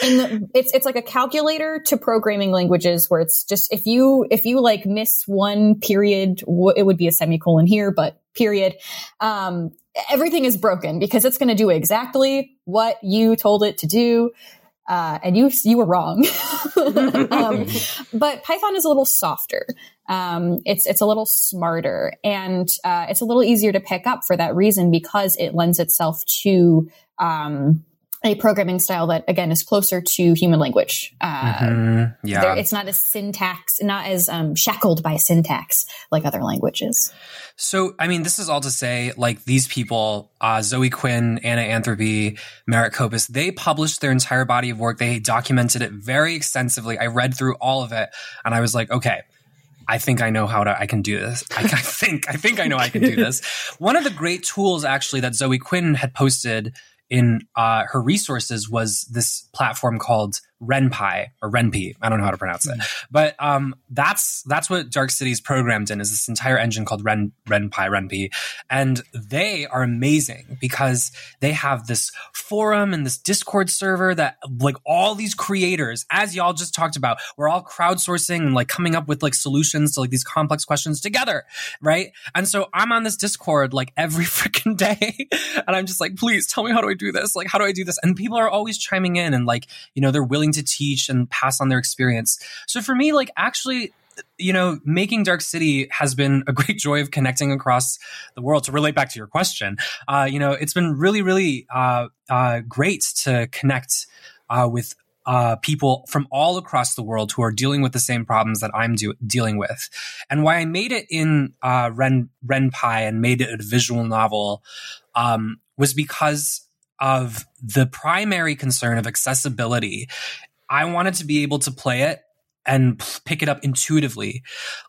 And it's it's like a calculator to programming languages where it's just if you if you like miss one period, it would be a semicolon here, but period. Um, everything is broken because it's going to do exactly what you told it to do. Uh, and you you were wrong. <laughs> um, but Python is a little softer. Um, it's it's a little smarter, and uh, it's a little easier to pick up for that reason because it lends itself to um, a programming style that again is closer to human language. Uh, mm-hmm. Yeah, it's not as syntax, not as um, shackled by syntax like other languages. So, I mean, this is all to say, like these people, uh, Zoe Quinn, Anna Anthropy, Merritt Kopas, they published their entire body of work. They documented it very extensively. I read through all of it and I was like, okay, I think I know how to, I can do this. <laughs> I, I think, I think I know I can do this. <laughs> One of the great tools actually that Zoe Quinn had posted in uh, her resources was this platform called RenPy or RenPy. I don't know how to pronounce it, mm. but um, that's that's what Dark City's programmed in is this entire engine called Ren RenPy RenPy, and they are amazing because they have this forum and this Discord server that like all these creators, as y'all just talked about, we're all crowdsourcing and like coming up with like solutions to like these complex questions together, right? And so I'm on this Discord like every <laughs> freaking day, and I'm just like, please tell me how do I do this? Like, how do I do this? And people are always chiming in and like you know they're willing willing to teach and pass on their experience. So for me, like actually, you know, making Dark City has been a great <laughs> joy of connecting across the world. To relate back to your question, uh, you know, it's been really, really uh, uh, great to connect uh, with uh, people from all across the world who are dealing with the same problems that I'm do- dealing with. And why I made it in uh, Ren RenPy and made it a visual novel um, was because of the primary concern of accessibility. I wanted to be able to play it and pick it up intuitively.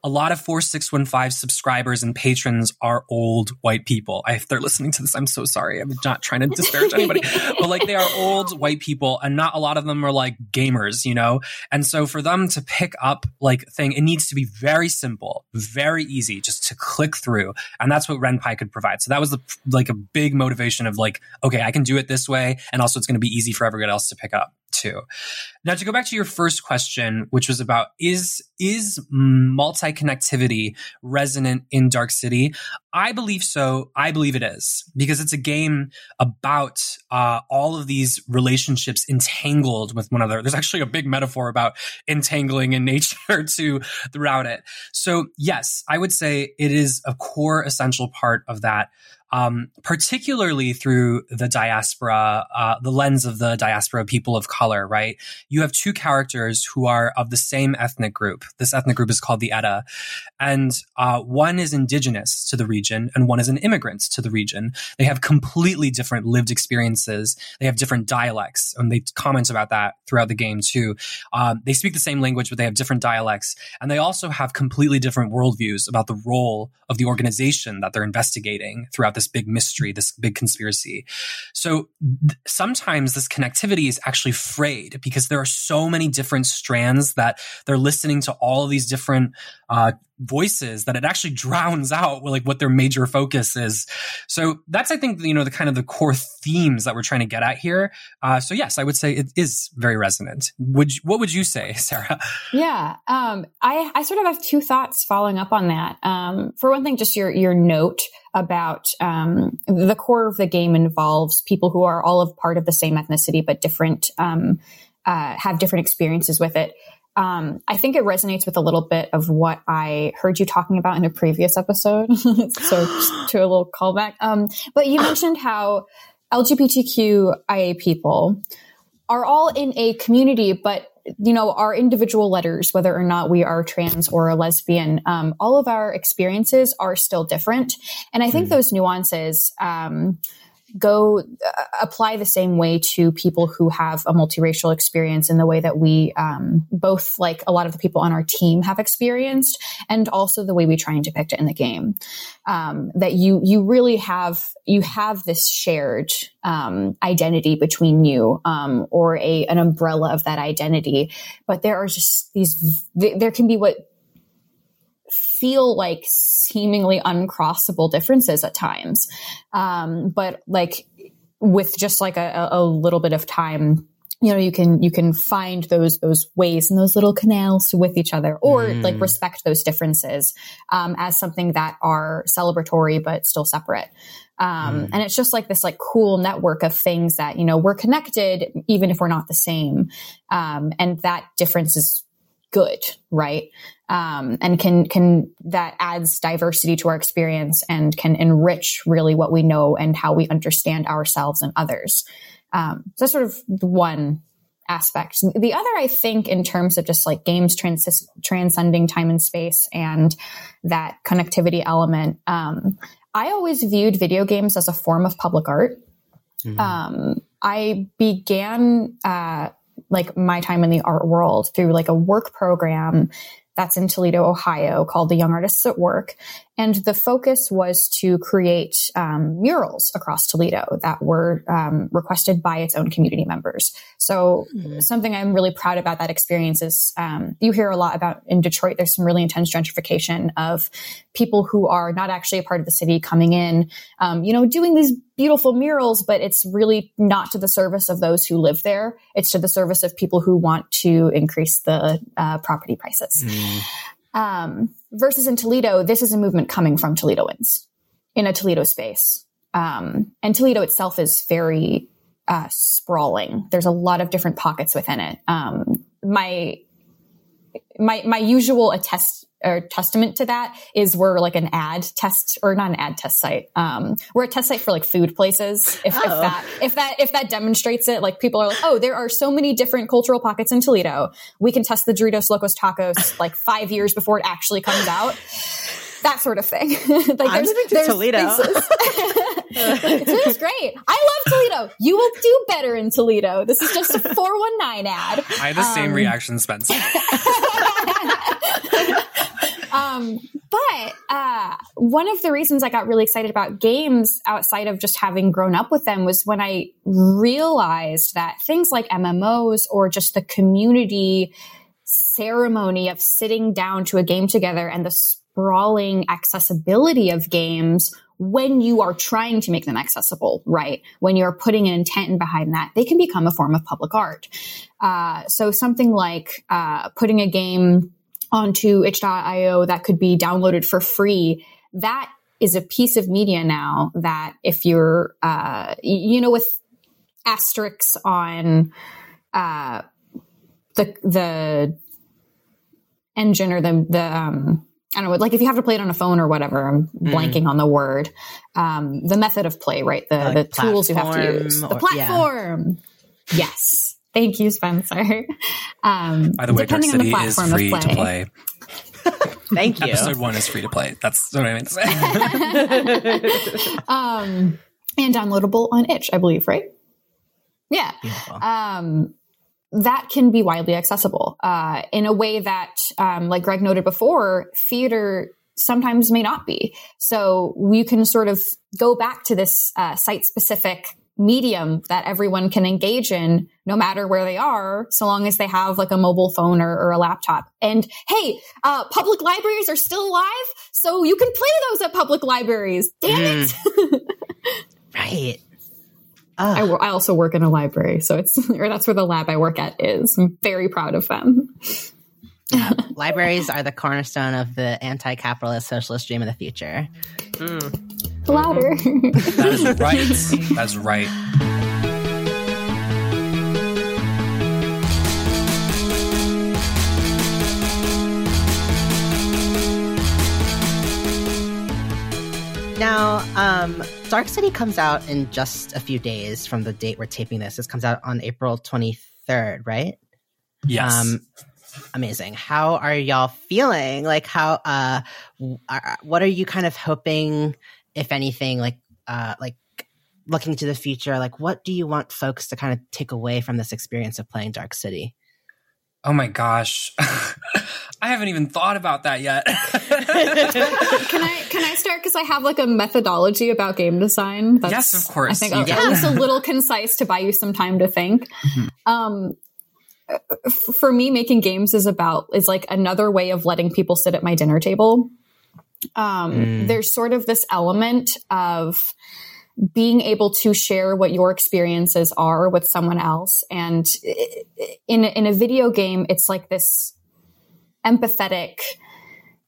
A lot of 4615 subscribers and patrons are old white people. I, if they're listening to this, I'm so sorry. I'm not trying to disparage anybody, <laughs> but like they are old white people and not a lot of them are like gamers, you know? And so for them to pick up like thing, it needs to be very simple, very easy just to click through. And that's what RenPy could provide. So that was the, like a big motivation of like, okay, I can do it this way. And also it's going to be easy for everyone else to pick up too. Now, to go back to your first question, which was about is is multi connectivity resonant in Dark City? I believe so. I believe it is because it's a game about uh, all of these relationships entangled with one another. There's actually a big metaphor about entangling in nature <laughs> too throughout it. So yes, I would say it is a core essential part of that um, particularly through the diaspora, uh, the lens of the diaspora people of color, right? You have two characters who are of the same ethnic group. This ethnic group is called the Edda. And uh, one is indigenous to the region and one is an immigrant to the region. They have completely different lived experiences. They have different dialects. And they comment about that throughout the game too. Um, they speak the same language, but they have different dialects. And they also have completely different worldviews about the role of the organization that they're investigating throughout this big mystery, this big conspiracy. So th- sometimes this connectivity is actually frayed because there are so many different strands that they're listening to all of these different uh, voices that it actually drowns out like what their major focus is. So that's I think you know the kind of the core themes that we're trying to get at here. Uh, so yes, I would say it is very resonant. Would you, what would you say, <laughs> Sarah? Yeah, um, I I sort of have two thoughts following up on that. Um, for one thing, just your your note about um, the core of the game involves people who are all of part of the same ethnicity but different um, uh, have different experiences with it um, I think it resonates with a little bit of what I heard you talking about in a previous episode. <laughs> so to a little callback. Um, but you mentioned how LGBTQIA people are all in a community, but you know, our individual letters, whether or not we are trans or a lesbian, um, all of our experiences are still different. And I think mm. those nuances, um, go uh, apply the same way to people who have a multiracial experience in the way that we um, both like a lot of the people on our team have experienced and also the way we try and depict it in the game. Um, that you you really have you have this shared um, identity between you um, or a an umbrella of that identity. But there are just these there can be what feel like seemingly uncrossable differences at times. Um, but like with just like a, a little bit of time, you know, you can, you can find those, those ways and those little canals with each other or mm. like respect those differences, um, as something that are celebratory, but still separate. Um, mm. and it's just like this like cool network of things that, you know, we're connected even if we're not the same. Um, and that difference is good, right? Um, and can can that adds diversity to our experience and can enrich really what we know and how we understand ourselves and others. Um, so that's sort of one aspect. The other, I think, in terms of just like games trans- transcending time and space and that connectivity element, um, I always viewed video games as a form of public art. Mm-hmm. Um, I began uh, like my time in the art world through like a work program that's in Toledo, Ohio, called the Young Artists at Work. And the focus was to create um, murals across Toledo that were um, requested by its own community members. So mm-hmm. something I'm really proud about that experience is um, you hear a lot about in Detroit. There's some really intense gentrification of people who are not actually a part of the city coming in, um, you know, doing these beautiful murals, but it's really not to the service of those who live there. It's to the service of people who want to increase the uh, property prices. Mm. Um, versus in Toledo, this is a movement coming from Toledoans in a Toledo space. Um, and Toledo itself is very uh, sprawling. There's a lot of different pockets within it. Um, my my my usual attest or testament to that is we're like an ad test or not an ad test site. Um, we're a test site for like food places. If, oh. if, that if that if that demonstrates it, like people are like, oh, there are so many different cultural pockets in Toledo. We can test the Doritos Locos Tacos like five years before it actually comes out. That sort of thing. <laughs> like I'm there's, to there's Toledo. Toledo's <laughs> <laughs> great. I love Toledo. You will do better in Toledo. This is just a 419 ad. I have the um, same reaction, Spencer. Um, but uh, one of the reasons I got really excited about games outside of just having grown up with them was when I realized that things like MMOs or just the community ceremony of sitting down to a game together and the sprawling accessibility of games when you are trying to make them accessible, right? When you're putting an intent behind that, they can become a form of public art. Uh, so something like uh, putting a game onto itch.io that could be downloaded for free. That is a piece of media now that if you're, uh, you know, with asterisks on uh, the the engine or the the um, I don't know, like if you have to play it on a phone or whatever. I'm Mm. blanking on the word. Um, the method of play, right? The Like the tools you have to use. The or- yeah. platform. Yes. Thank you, Spencer. <laughs> Um, By the way, Dark depending the City is platform of free to play. <laughs> Thank you. Episode one is free to play. That's what I meant to say. <laughs> um, and downloadable on itch, I believe, right? Yeah. Um, that can be widely accessible uh, in a way that, um, like Greg noted before, theater sometimes may not be. So we can sort of go back to this uh, site specific medium that everyone can engage in no matter where they are so long as they have like a mobile phone or, or a laptop and hey uh, public libraries are still alive so you can play those at public libraries damn it <laughs> right. I, I also work in a library, so it's <laughs> or that's where the lab I work at is. I'm very proud of them. <laughs> libraries are the cornerstone of the anti-capitalist socialist dream of the future. Louder. That is right. That's right. Now, um, Dark City comes out in just a few days from the date we're taping this. This comes out on April 23rd, right? Yes. Um, amazing. How are y'all feeling? Like, how, uh, are, what are you kind of hoping, if anything, like, uh, like looking to the future? Like, what do you want folks to kind of take away from this experience of playing Dark City? Oh my gosh. <laughs> I haven't even thought about that yet. <laughs> can I can I start because I have like a methodology about game design? Yes, of course. I think You at can. least a <laughs> little concise to buy you some time to think. Mhm. Um, for me, making games is about is like another way of letting people sit at my dinner table. Um, Mm. There's sort of this element of being able to share what your experiences are with someone else, and in in a video game, it's like this empathetic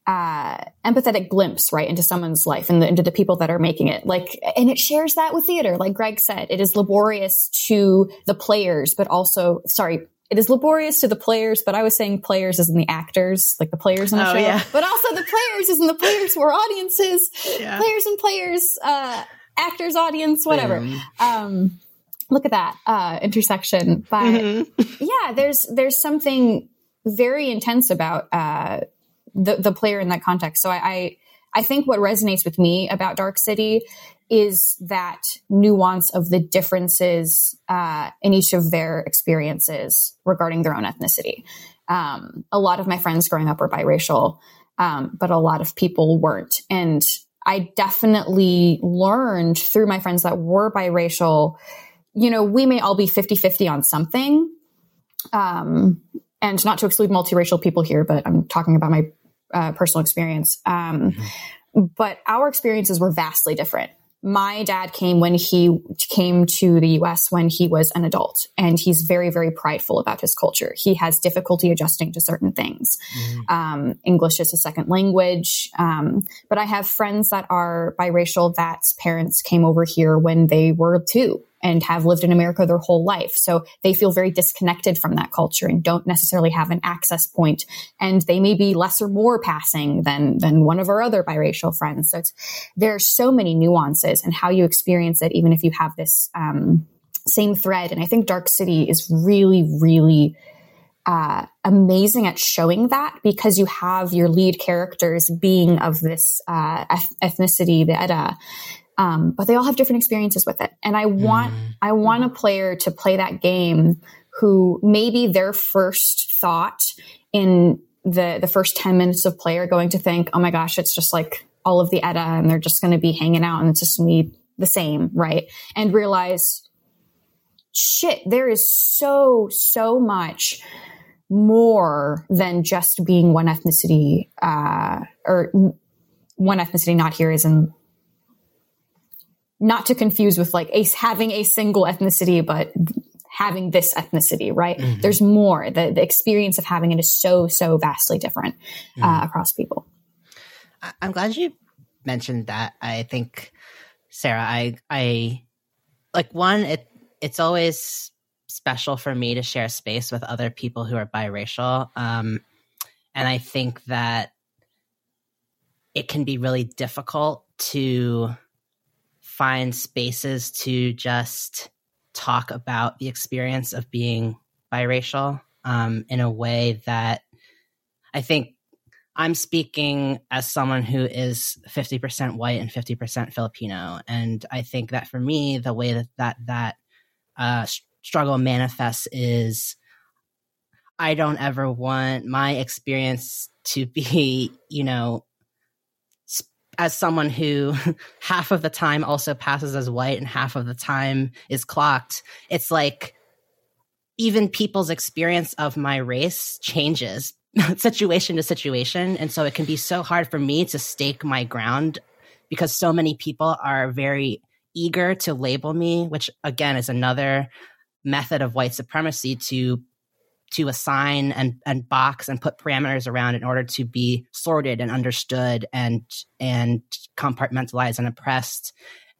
uh, empathetic glimpse right into someone's life and the, into the people that are making it like and it shares that with theater like greg said it is laborious to the players but also sorry it is laborious to the players but i was saying players as in the actors like the players in the Oh, show yeah. but also the players as in the players who are audiences Yeah. players and players uh, actors audience whatever. Um look at that uh intersection. But Mhm. <laughs> yeah there's there's something very intense about uh the the player in that context. So I, I i think what resonates with me about dark city is that nuance of the differences uh, in each of their experiences regarding their own ethnicity. Um, a lot of my friends growing up were biracial um, but a lot of people weren't. And i definitely learned through my friends that were biracial you know we may all be 50-50 on something um, and not to exclude multiracial people here, but I'm talking about my uh, personal experience. Um, But our experiences were vastly different. My dad came when he came to the US when he was an adult, and he's very, very prideful about his culture. He has difficulty adjusting to certain things. Um, English is a second language. Um, but I have friends that are biracial that's parents came over here when they were two and have lived in America their whole life. So they feel very disconnected from that culture and don't necessarily have an access point. And they may be less or more passing than, than one of our other biracial friends. So there are so many nuances and how you experience it, even if you have this, um, same thread. And I think Dark City is really, really, uh, amazing at showing that because you have your lead characters being of this uh, eth- ethnicity, the Edda, um, but they all have different experiences with it. And I want Mm. I want a player to play that game who maybe their first thought in the the first 10 minutes of play are going to think, oh my gosh, it's just like all of the Edda and they're just going to be hanging out and it's just going to be the same, right? And realize, shit, there is so, so much more than just being one ethnicity, uh, or one ethnicity not here is in not to confuse with like a having a single ethnicity, but having this ethnicity, right? Mm-hmm. There's more. The, the experience of having it is so, so vastly different uh, mm-hmm. across people. I'm glad you mentioned that. I think, Sarah, I, I, like one, it, it's always special for me to share space with other people who are biracial. Um, and I think that it can be really difficult to find spaces to just talk about the experience of being biracial um, in a way that I think I'm speaking as someone who is 50% white and 50% Filipino. And I think that for me, the way that that, that uh, struggle manifests is I don't ever want my experience to be, <laughs> you know, as someone who <laughs> half of the time also passes as white and half of the time is clocked, it's like even people's experience of my race changes <laughs> situation to situation. And so it can be so hard for me to stake my ground because so many people are very eager to label me, which again is another method of white supremacy to to assign and and box and put parameters around in order to be sorted and understood and and compartmentalized and oppressed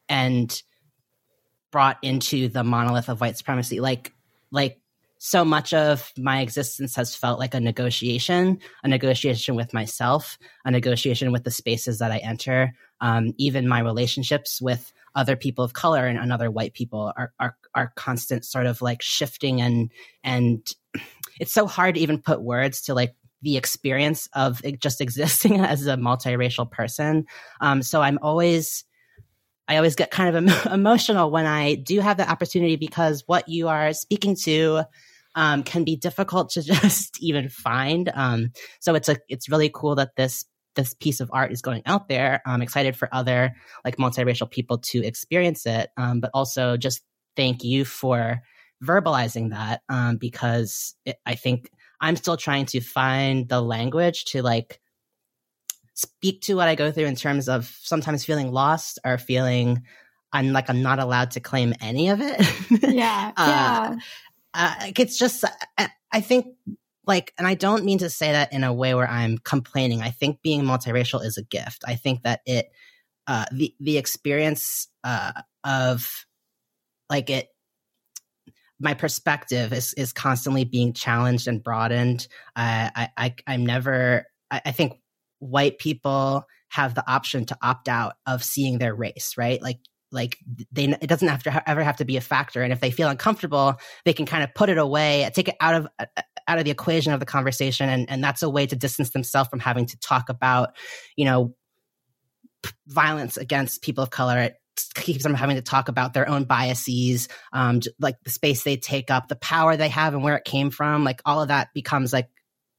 and brought into the monolith of white supremacy. Like like so much of my existence has felt like a negotiation a negotiation with myself a negotiation with the spaces that i enter. Um, even my relationships with other people of color and, and other white people are, are are constant sort of like shifting and and it's so hard to even put words to like the experience of just existing <laughs> as a multiracial person. Um, so I'm always, I always get kind of em- <laughs> emotional when I do have the opportunity because what you are speaking to um, can be difficult to <laughs> just even find. Um, so it's a, it's really cool that this this piece of art is going out there. I'm excited for other like multiracial people to experience it, um, but also just thank you for verbalizing that um, because it, I think I'm still trying to find the language to like speak to what I go through in terms of sometimes feeling lost or feeling I'm like I'm not allowed to claim any of it. <laughs> Yeah, uh, yeah. Uh, it's just I think like, and I don't mean to say that in a way where I'm complaining. I think being multiracial is a gift. I think that it uh, the the experience uh, of like it my perspective is is constantly being challenged and broadened. Uh, I, I I'm never. I, I think white people have the option to opt out of seeing their race, right? Like like they it doesn't have to ever have to be a factor and if they feel uncomfortable they can kind of put it away take it out of uh, out of the equation of the conversation and and that's a way to distance themselves from having to talk about you know violence against people of color keeps them having to talk about their own biases, um, like the space they take up, the power they have, and where it came from. Like all of that becomes like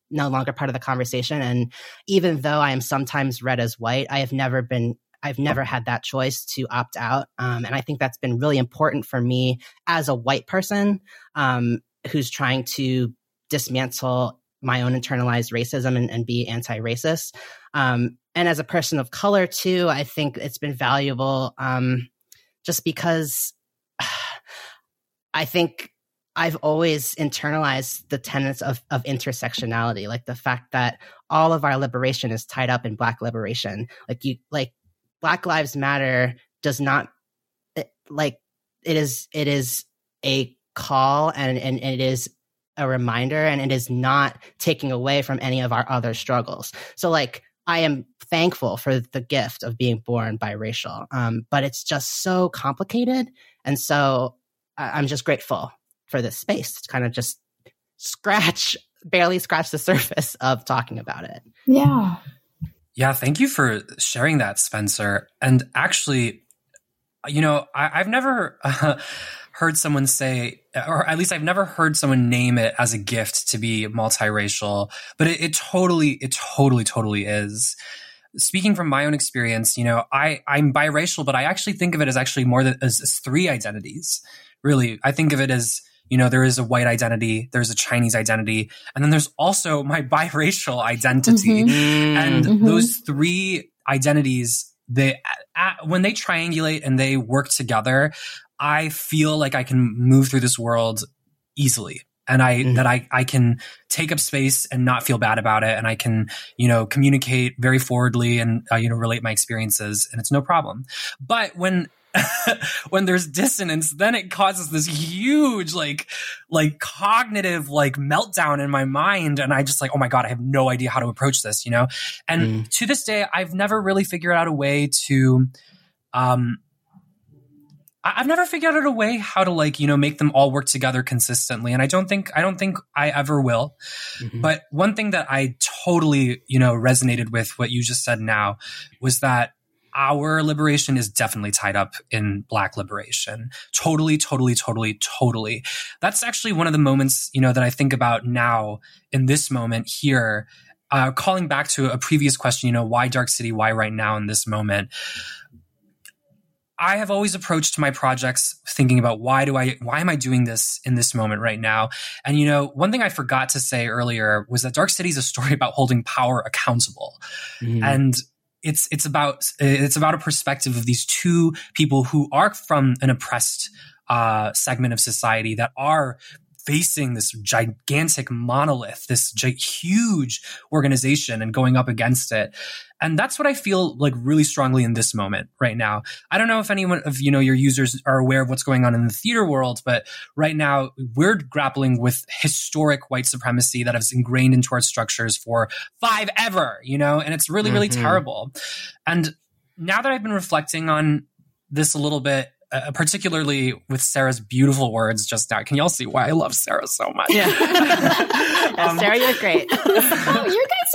no longer part of the conversation. And even though I am sometimes read as white, I have never been. I've never had that choice to opt out, um, and I think that's been really important for me as a white person um, who's trying to dismantle my own internalized racism and, and be anti-racist. Um, and as a person of color too, I think it's been valuable um, just because <sighs> I think I've always internalized the tenets of, of intersectionality, like the fact that all of our liberation is tied up in Black liberation. Like you, like Black Lives Matter does not it, like it is it is a call and, and it is a reminder and it is not taking away from any of our other struggles. So like I am thankful for the gift of being born biracial, um, but it's just so complicated, and so I'm just grateful for this space to kind of just scratch, barely scratch the <laughs> surface of talking about it. Yeah. Yeah, thank you for sharing that, Spencer. And actually, you know, I, have never uh, <laughs> heard someone say, or at least I've never heard someone name it as a gift to be multiracial, but it, it totally, it totally, totally is. Speaking from my own experience, you know, I, I'm biracial, but I actually think of it as actually more than as, as three identities. Really, I think of it as, you know, there is a white identity, there's a Chinese identity, and then there's also <laughs> my biracial identity. Mm-hmm. And mm-hmm. those three identities, they, when they triangulate and they work together, I feel like I can move through this world easily and I mm-hmm. that I I can take up space and not feel bad about it, and I can you know communicate very forwardly and uh, you know relate my experiences, and it's no problem. But when <laughs> when there's dissonance, then it causes this huge like like cognitive like meltdown in my mind, and I just like oh my god, I have no idea how to approach this, you know. And mm. to this day, I've never really figured out a way to um I've never figured out a way how to like, you know, make them all work together consistently. And I don't think, I don't think I ever will. Mm-hmm. But one thing that I totally, you know, resonated with what you just said now was that our liberation is definitely tied up in black liberation. Totally, totally, totally, totally. That's actually one of the moments, you know, that I think about now in this moment here. Uh, calling back to a previous question, you know, why Dark City? Why right now in this moment? I have always approached my projects thinking about why do I, why am I doing this in this moment right now? And you know, one thing I forgot to say earlier was that Dark City is a story <laughs> about holding power accountable. Mm. And it's, it's about, it's about a perspective of these two people who are from an oppressed, uh, segment of society that are facing this gigantic monolith, this gi- huge organization and going up against it. And that's what I feel like really strongly in this moment right now. I don't know if anyone of, you know, your users are aware of what's going on in the theater world, but right now we're grappling with historic white supremacy that has ingrained into our structures for five ever, you know, and it's really, really mm-hmm. terrible. And now that I've been reflecting on this a little bit, uh, particularly with Sarah's beautiful words just now. Can y'all see why I love Sarah so much? Yeah, <laughs> um, Sarah, you're great. <laughs> oh, you guys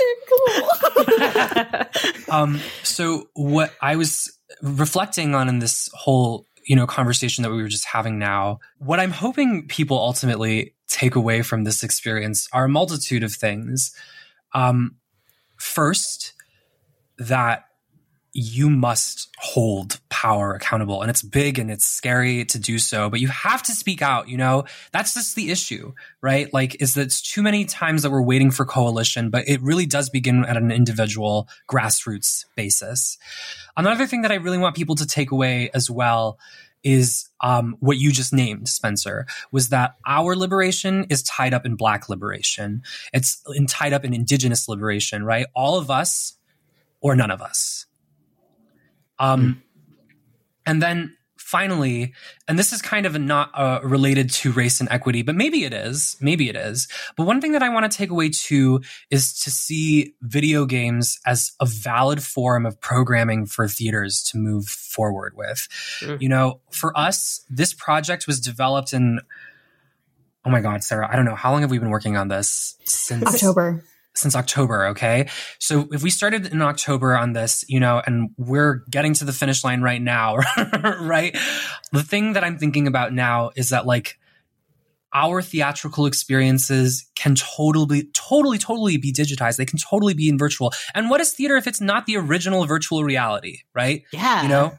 are cool. <laughs> um, so what I was reflecting on in this whole you know conversation that we were just having now, what I'm hoping people ultimately take away from this experience are a multitude of things. Um, first, that you must hold power accountable and it's big and it's scary to do so but you have to speak out you know that's just the issue right like is that it's too many times that we're waiting for coalition but it really does begin at an individual grassroots basis another thing that i really want people to take away as well is um, what you just named, Spencer, was that our liberation is tied up in Black liberation. It's in, tied up in Indigenous liberation, right? All of us or none of us. Um, mm. And then finally, and this is kind of not uh, related to race and equity, but maybe it is, maybe it is. But one thing that I want to take away too is to see video games as a valid form of programming for theaters to move forward with. Mm. You know, for us, this project was developed in. Oh my God, Sarah, I don't know. How long have we been working on this? Since October since October. Okay. So if we started in October on this, you know, and we're getting to the finish line right now, <laughs> right? The thing that I'm thinking about now is that like, our theatrical experiences can totally, totally, totally be digitized. They can totally be in virtual. And what is theater if it's not the original virtual reality, right? Yeah. You know?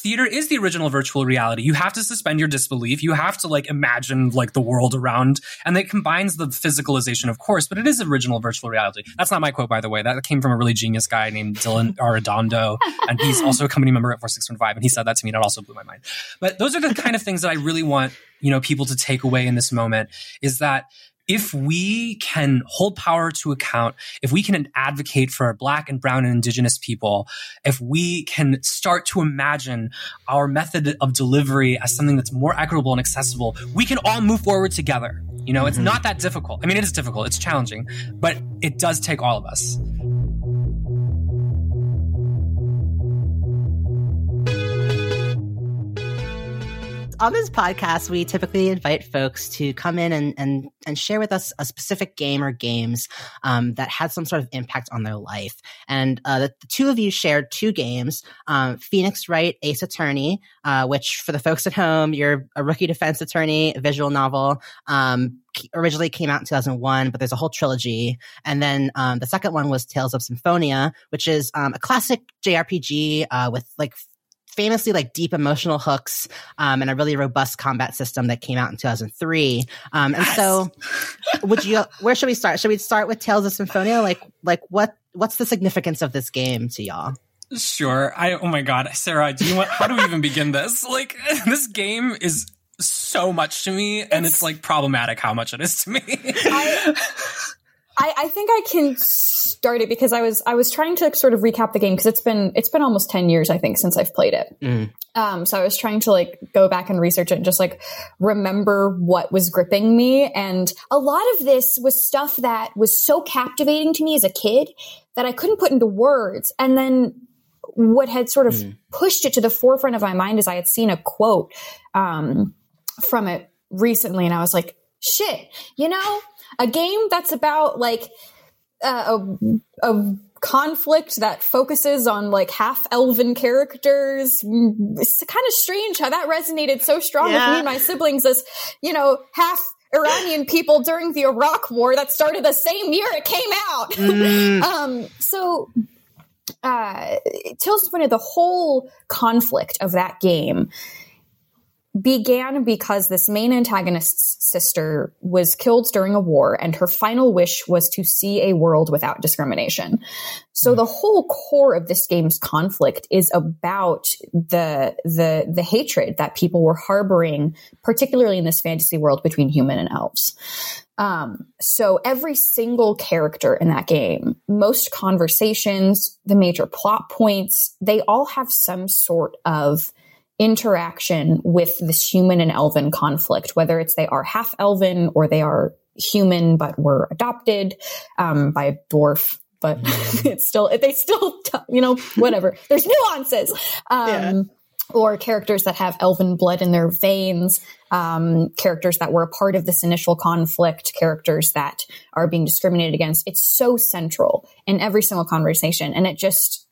Theater is the original virtual reality. You have to suspend your disbelief. You have to like imagine like the world around and it combines the physicalization, of course, but it is original virtual reality. That's not my quote, by the way. That came from a really genius guy named Dylan <laughs> Arredondo. And he's also a company member at 4615. And he said that to me and it also blew my mind. But those are the kind of things that I really want, you know, people to take away in this moment is that if we can hold power to account, if we can advocate for black and brown and indigenous people, if we can start to imagine our method of delivery as something that's more equitable and accessible, we can all move forward together. You know, it's mm-hmm. not that difficult. I mean, it is difficult, it's challenging, but it does take all of us. On this podcast, we typically invite folks to come in and, and, and share with us a specific game or games um, that had some sort of impact on their life. And uh, the, two of you shared two games um, Phoenix Wright Ace Attorney, uh, which for the folks at home, you're a rookie defense attorney, visual novel. Um, originally came out in 2001, but there's a whole trilogy. And then um, the second one was Tales of Symphonia, which is um, a classic JRPG uh, with like famously like deep emotional hooks um, and a really robust combat system that came out in 2003 um, and yes. so <laughs> would you where should we start? Should we start with tales of symphonia? Like like what what's the significance of this game to y'all? Sure. I oh my god. Sarah do you want how do we even begin this? <laughs> Like <laughs> this game is so much to me, and it's, like problematic how much it is to me. I, I, I think I can start it because I was I was trying to sort of recap the game because it's been it's been almost ten years I think since I've played it. Mm. Um, so I was trying to like go back and research it and just like remember what was gripping me. And a lot of this was stuff that was so captivating to me as a kid that I couldn't put into words. And then what had sort of Mm. pushed it to the forefront of my mind is I had seen a quote um, from it recently, and I was like, "Shit, you know, a game that's about like uh, a, a conflict that focuses on like half elven characters. It's kind of strange how that resonated so strong with me and my siblings as, you know, half Iranian people during the Iraq war that started the same year it came out. Mm. <laughs> um, so, uh, Tills pointed the whole conflict of that game began because this main antagonist's sister was killed during a war and her final wish was to see a world without discrimination. So the whole core of this game's conflict is about the the the hatred that people were harboring particularly in this fantasy world between human and elves. Um, so every single character in that game, most conversations, the major plot points, they all have some sort of interaction with this human and elven conflict, whether it's they are half elven or they are human but were adopted um, by a dwarf. But <laughs> it's still, they still, you know, whatever. <laughs> There's nuances. Um, Yeah. Or characters that have elven blood in their veins, um, characters that were a part of this initial conflict, characters that are being discriminated against. It's so central in every single conversation. And it just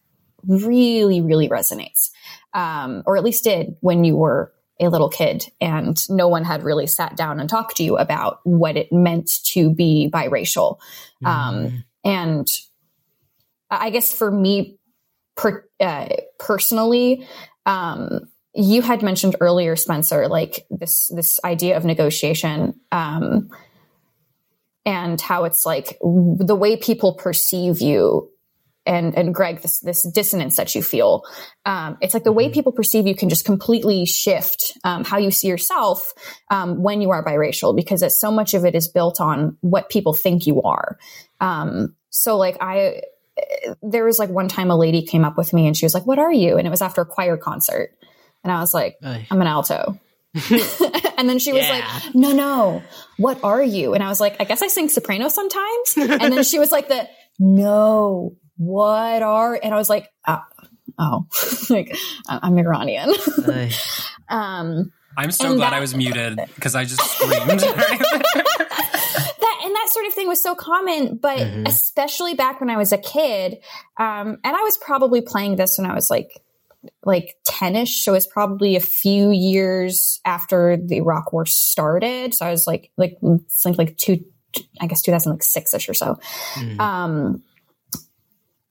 really, really resonates um, or at least did when you were a little kid and no one had really sat down and talked to you about what it meant to be biracial. Um, and I guess for me per, uh, personally, um, you had mentioned earlier, Spencer, like this this idea of negotiation, um, and how it's like the way people perceive you and and Greg, this this dissonance that you feel, um, it's like the way people perceive you can just completely shift um, how you see yourself um, when you are biracial, because it's, so much of it is built on what people think you are. Um, so, like I, there was like one time a lady came up with me and she was like, "What are you?" And it was after a choir concert, and I was like, Ay. "I'm an alto." <laughs> <laughs> and then she was Yeah. like, "No, no, what are you?" And I was like, "I guess I sing soprano sometimes." <laughs> and then she was like, "The no." What are and i was like oh, oh. <laughs> like I- i'm iranian <laughs> um I'm so glad that- I was muted <laughs> because I just screamed. that and that sort of thing was so common but Mhm. especially back when i was a kid um and i was probably playing this when i was like like 10ish so it's probably a few years after the iraq war started so i was like like it's like like two i guess 2006ish or so Mm. um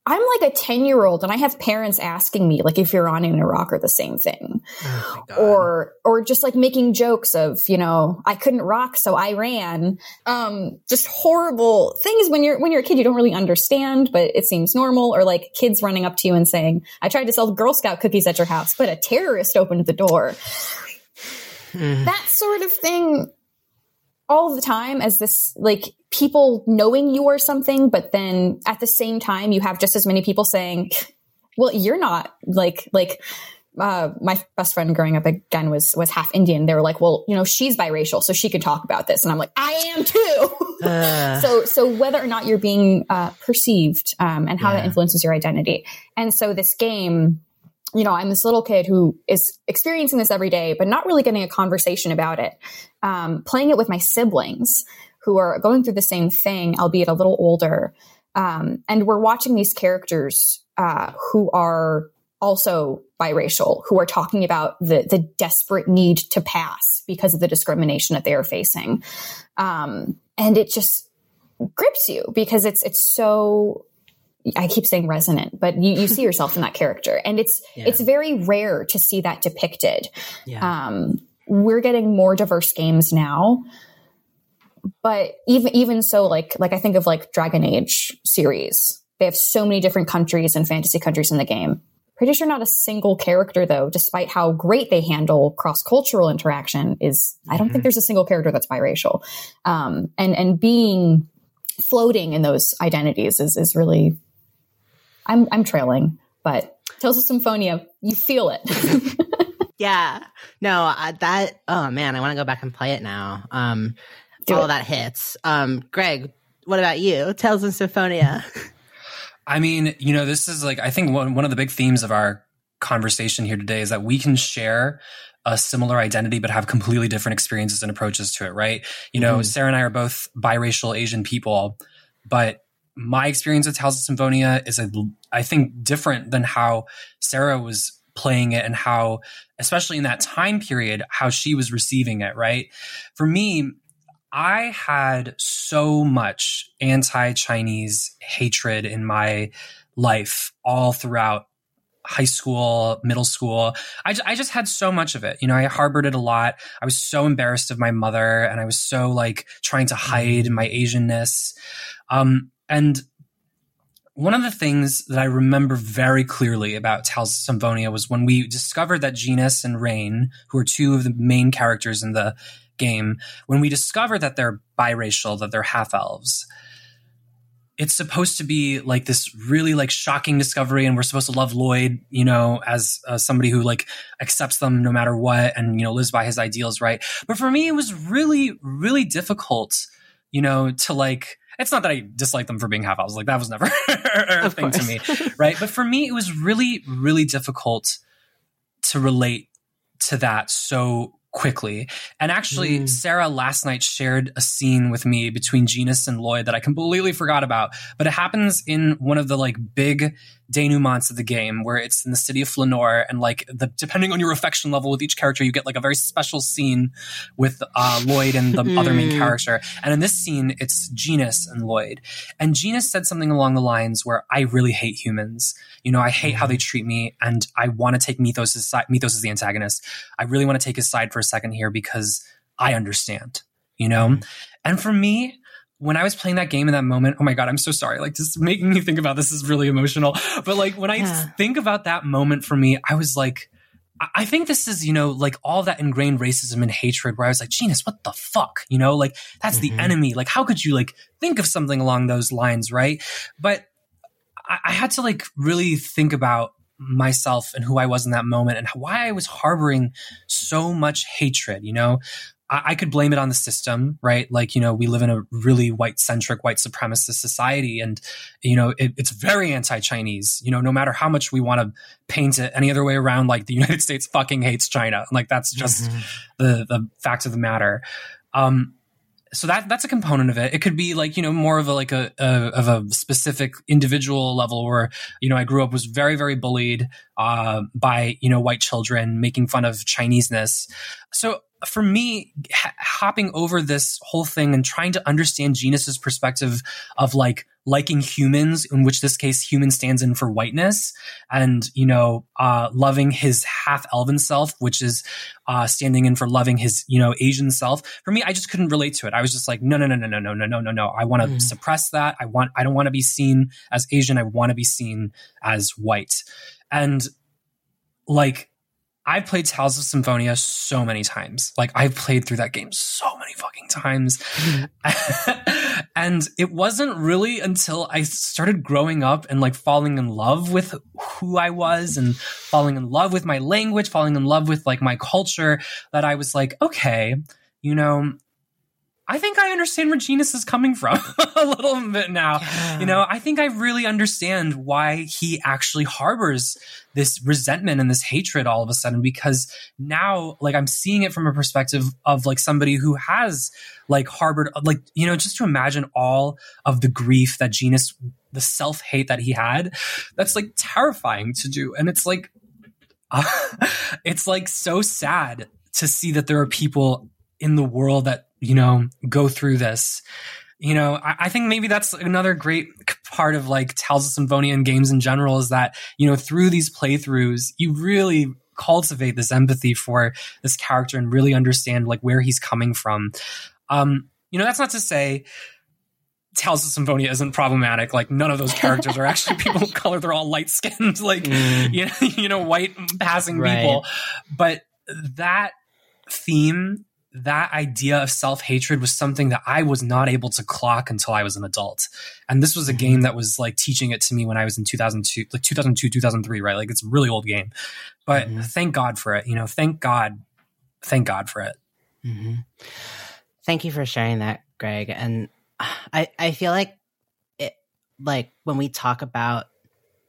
I'm like a 10 year old and I have parents asking me like if Iranian and Iraq are the same thing Oh or or just like making jokes of, you know, I couldn't rock so I ran. Um just horrible things when you're when you're a kid you don't really understand but it seems normal or like kids running up to you and saying, "I tried to sell Girl Scout cookies at your house, but a terrorist opened the door." Mm. <sighs> that sort of thing all the time as this like people knowing you are something but then at the same time you have just as many people saying well you're not like like uh, my best friend growing up again was was half Indian. They were like, "Well, you know, she's biracial, so she can talk about this," and I'm like, "I am too." Uh, <laughs> so so whether or not you're being uh, perceived um, and how that influences your identity and so this game you know i'm this little kid who is experiencing this every day but not really getting a conversation about it. Um, playing it with my siblings who are going through the same thing albeit a little older. Um, and we're watching these characters uh, who are also biracial who are talking about the the desperate need to pass because of the discrimination that they are facing. Um, and it just grips you because it's it's so I keep saying resonant, but you, you see <laughs> yourself in that character, and it's Yeah. it's very rare to see that depicted. yeah. Um, we're getting more diverse games now, but even even so, like like I think of like Dragon Age series, they have so many different countries and fantasy countries in the game. Pretty sure not a single character though, despite how great they handle cross cultural interaction, is I don't mm-hmm. think there's a single character that's biracial. Um, and and being floating in those identities is is really I'm I'm trailing, but Tales of Symphonia, you feel it. <laughs> yeah. No, uh, that oh man, I want to go back and play it now. Um Do all it. that hits. Um Greg, what about you? Tales of Symphonia. <laughs> I mean, you know, this is like I think one one of the big themes of our conversation here today is that we can share a similar identity but have completely different experiences and approaches to it, right? You know, mm. Sarah and I are both biracial Asian people, but my experience with House of Symphonia is, a, I think, different than how Sarah was playing it and how, especially in that time period, how she was receiving it, right? For me, I had so much anti Chinese hatred in my life all throughout high school, middle school. I, I just had so much of it. You know, I harbored it a lot. I was so embarrassed of my mother and I was so like trying to hide mm-hmm. my Asianness. Um, and one of the things that I remember very clearly about Tales of Symphonia was when we discovered that Genis and Raine, who are two of the main characters in the game, when we discover that they're biracial, that they're half elves, it's supposed to be like this really like shocking discovery and we're supposed to love lloyd you know as uh, somebody who like accepts them no matter what and you know lives by his ideals right? But for me it was really really difficult you know to like it's not that I dislike them for being half elves. Like that was never <laughs> a thing to me, <laughs> right? But for me, it was really, really difficult to relate to that so quickly. And actually, mm. Sarah last night shared a scene with me between Genis and Lloyd that I completely forgot about. But it happens in one of the like big denouements of the game where it's in the city of Flanoir and like the depending on your affection level with each character, you get like a very special scene with uh, Lloyd and the mm. other main hmm. character. And in this scene, it's Genis and Lloyd. And Genis said something along the lines where I really hate humans. You know, I hate mm. how they hmm. treat me and I want to take Mithos as side. Mithos is the antagonist. I really want to take his side for a second here because I understand, you know? Mm. And for me, when I was playing that game in that moment, oh my God, I'm so sorry. Like just making me think about this is really emotional. But like when I yeah. think about that moment for me, I was like, I think this is, you know, like all that ingrained racism and hatred where I was like, Genis, what the fuck? You know, like that's mm-hmm. the enemy. Like, how could you like think of something along those lines? Right. But I, I had to like really think about myself and who I was in that moment and why I was harboring so much hatred, you know? I, could blame it on the system, right? Like, you know, we live in a really white centric, white supremacist society. And, you know, it, it's very anti Chinese, you know, no matter how much we want to paint it any other way around, like the <laughs> United States fucking hates China. Like, that's just mm-hmm. the, the fact of the matter. Um, so that that's a component of it. It could be like you know more of a like a, a, of a specific individual level where you know I grew up was very very bullied uh, by you know white children making fun of Chineseness. So for me, h- hopping over this whole thing and trying to understand Genis's perspective of like liking humans, in which this case human stands in for whiteness, and you know, uh, loving his half elven self, which is uh, standing in for loving his you know Asian self. For me, I just couldn't relate to it. I was just like, no, no, no, no, no, no, no, no, no, no. I want to mm. suppress that. I want. I don't want to be seen as Asian. I want to be seen as white, and like I've played Tales of Symphonia so many times. Like I've played through that game so many fucking times. <laughs> and it wasn't really until I started growing up and like falling in love with who I was and falling in love with my language, falling in love with like my culture that I was like, okay, you know, I think I understand where Genis is coming from <laughs> a little bit now. Yeah. You know, I think I really understand why he actually harbors this resentment and this hatred all of a sudden because now like I'm seeing it from a perspective of like somebody who has like harbored like you know just to imagine all of the grief that Genis the self-hate that he had that's like terrifying to do and it's like uh, <laughs> it's like so sad to see that there are people in the world that you know, go through this. You know, I, I, think maybe that's another great part of like Tales of Symphonia and games in general is that, you know, through these playthroughs, you really cultivate this empathy for this character and really understand like where he's coming from. Um, you know, that's not to say Tales of Symphonia isn't problematic. Like none of those characters are actually <laughs> people of color. They're all light skinned, <laughs> like mm. you know, you know, white passing right. people. But that theme, that idea of self hatred was something that I was not able to clock until I was an adult. And this was a mm-hmm. game that was like teaching it to me when I was in 2002, like 2002, 2003, right? Like it's a really old game. But mm-hmm. thank God for it. You know, thank God. Thank God for it. Mm-hmm. Thank you for sharing that, Greg. And I, I feel like it, like when we talk about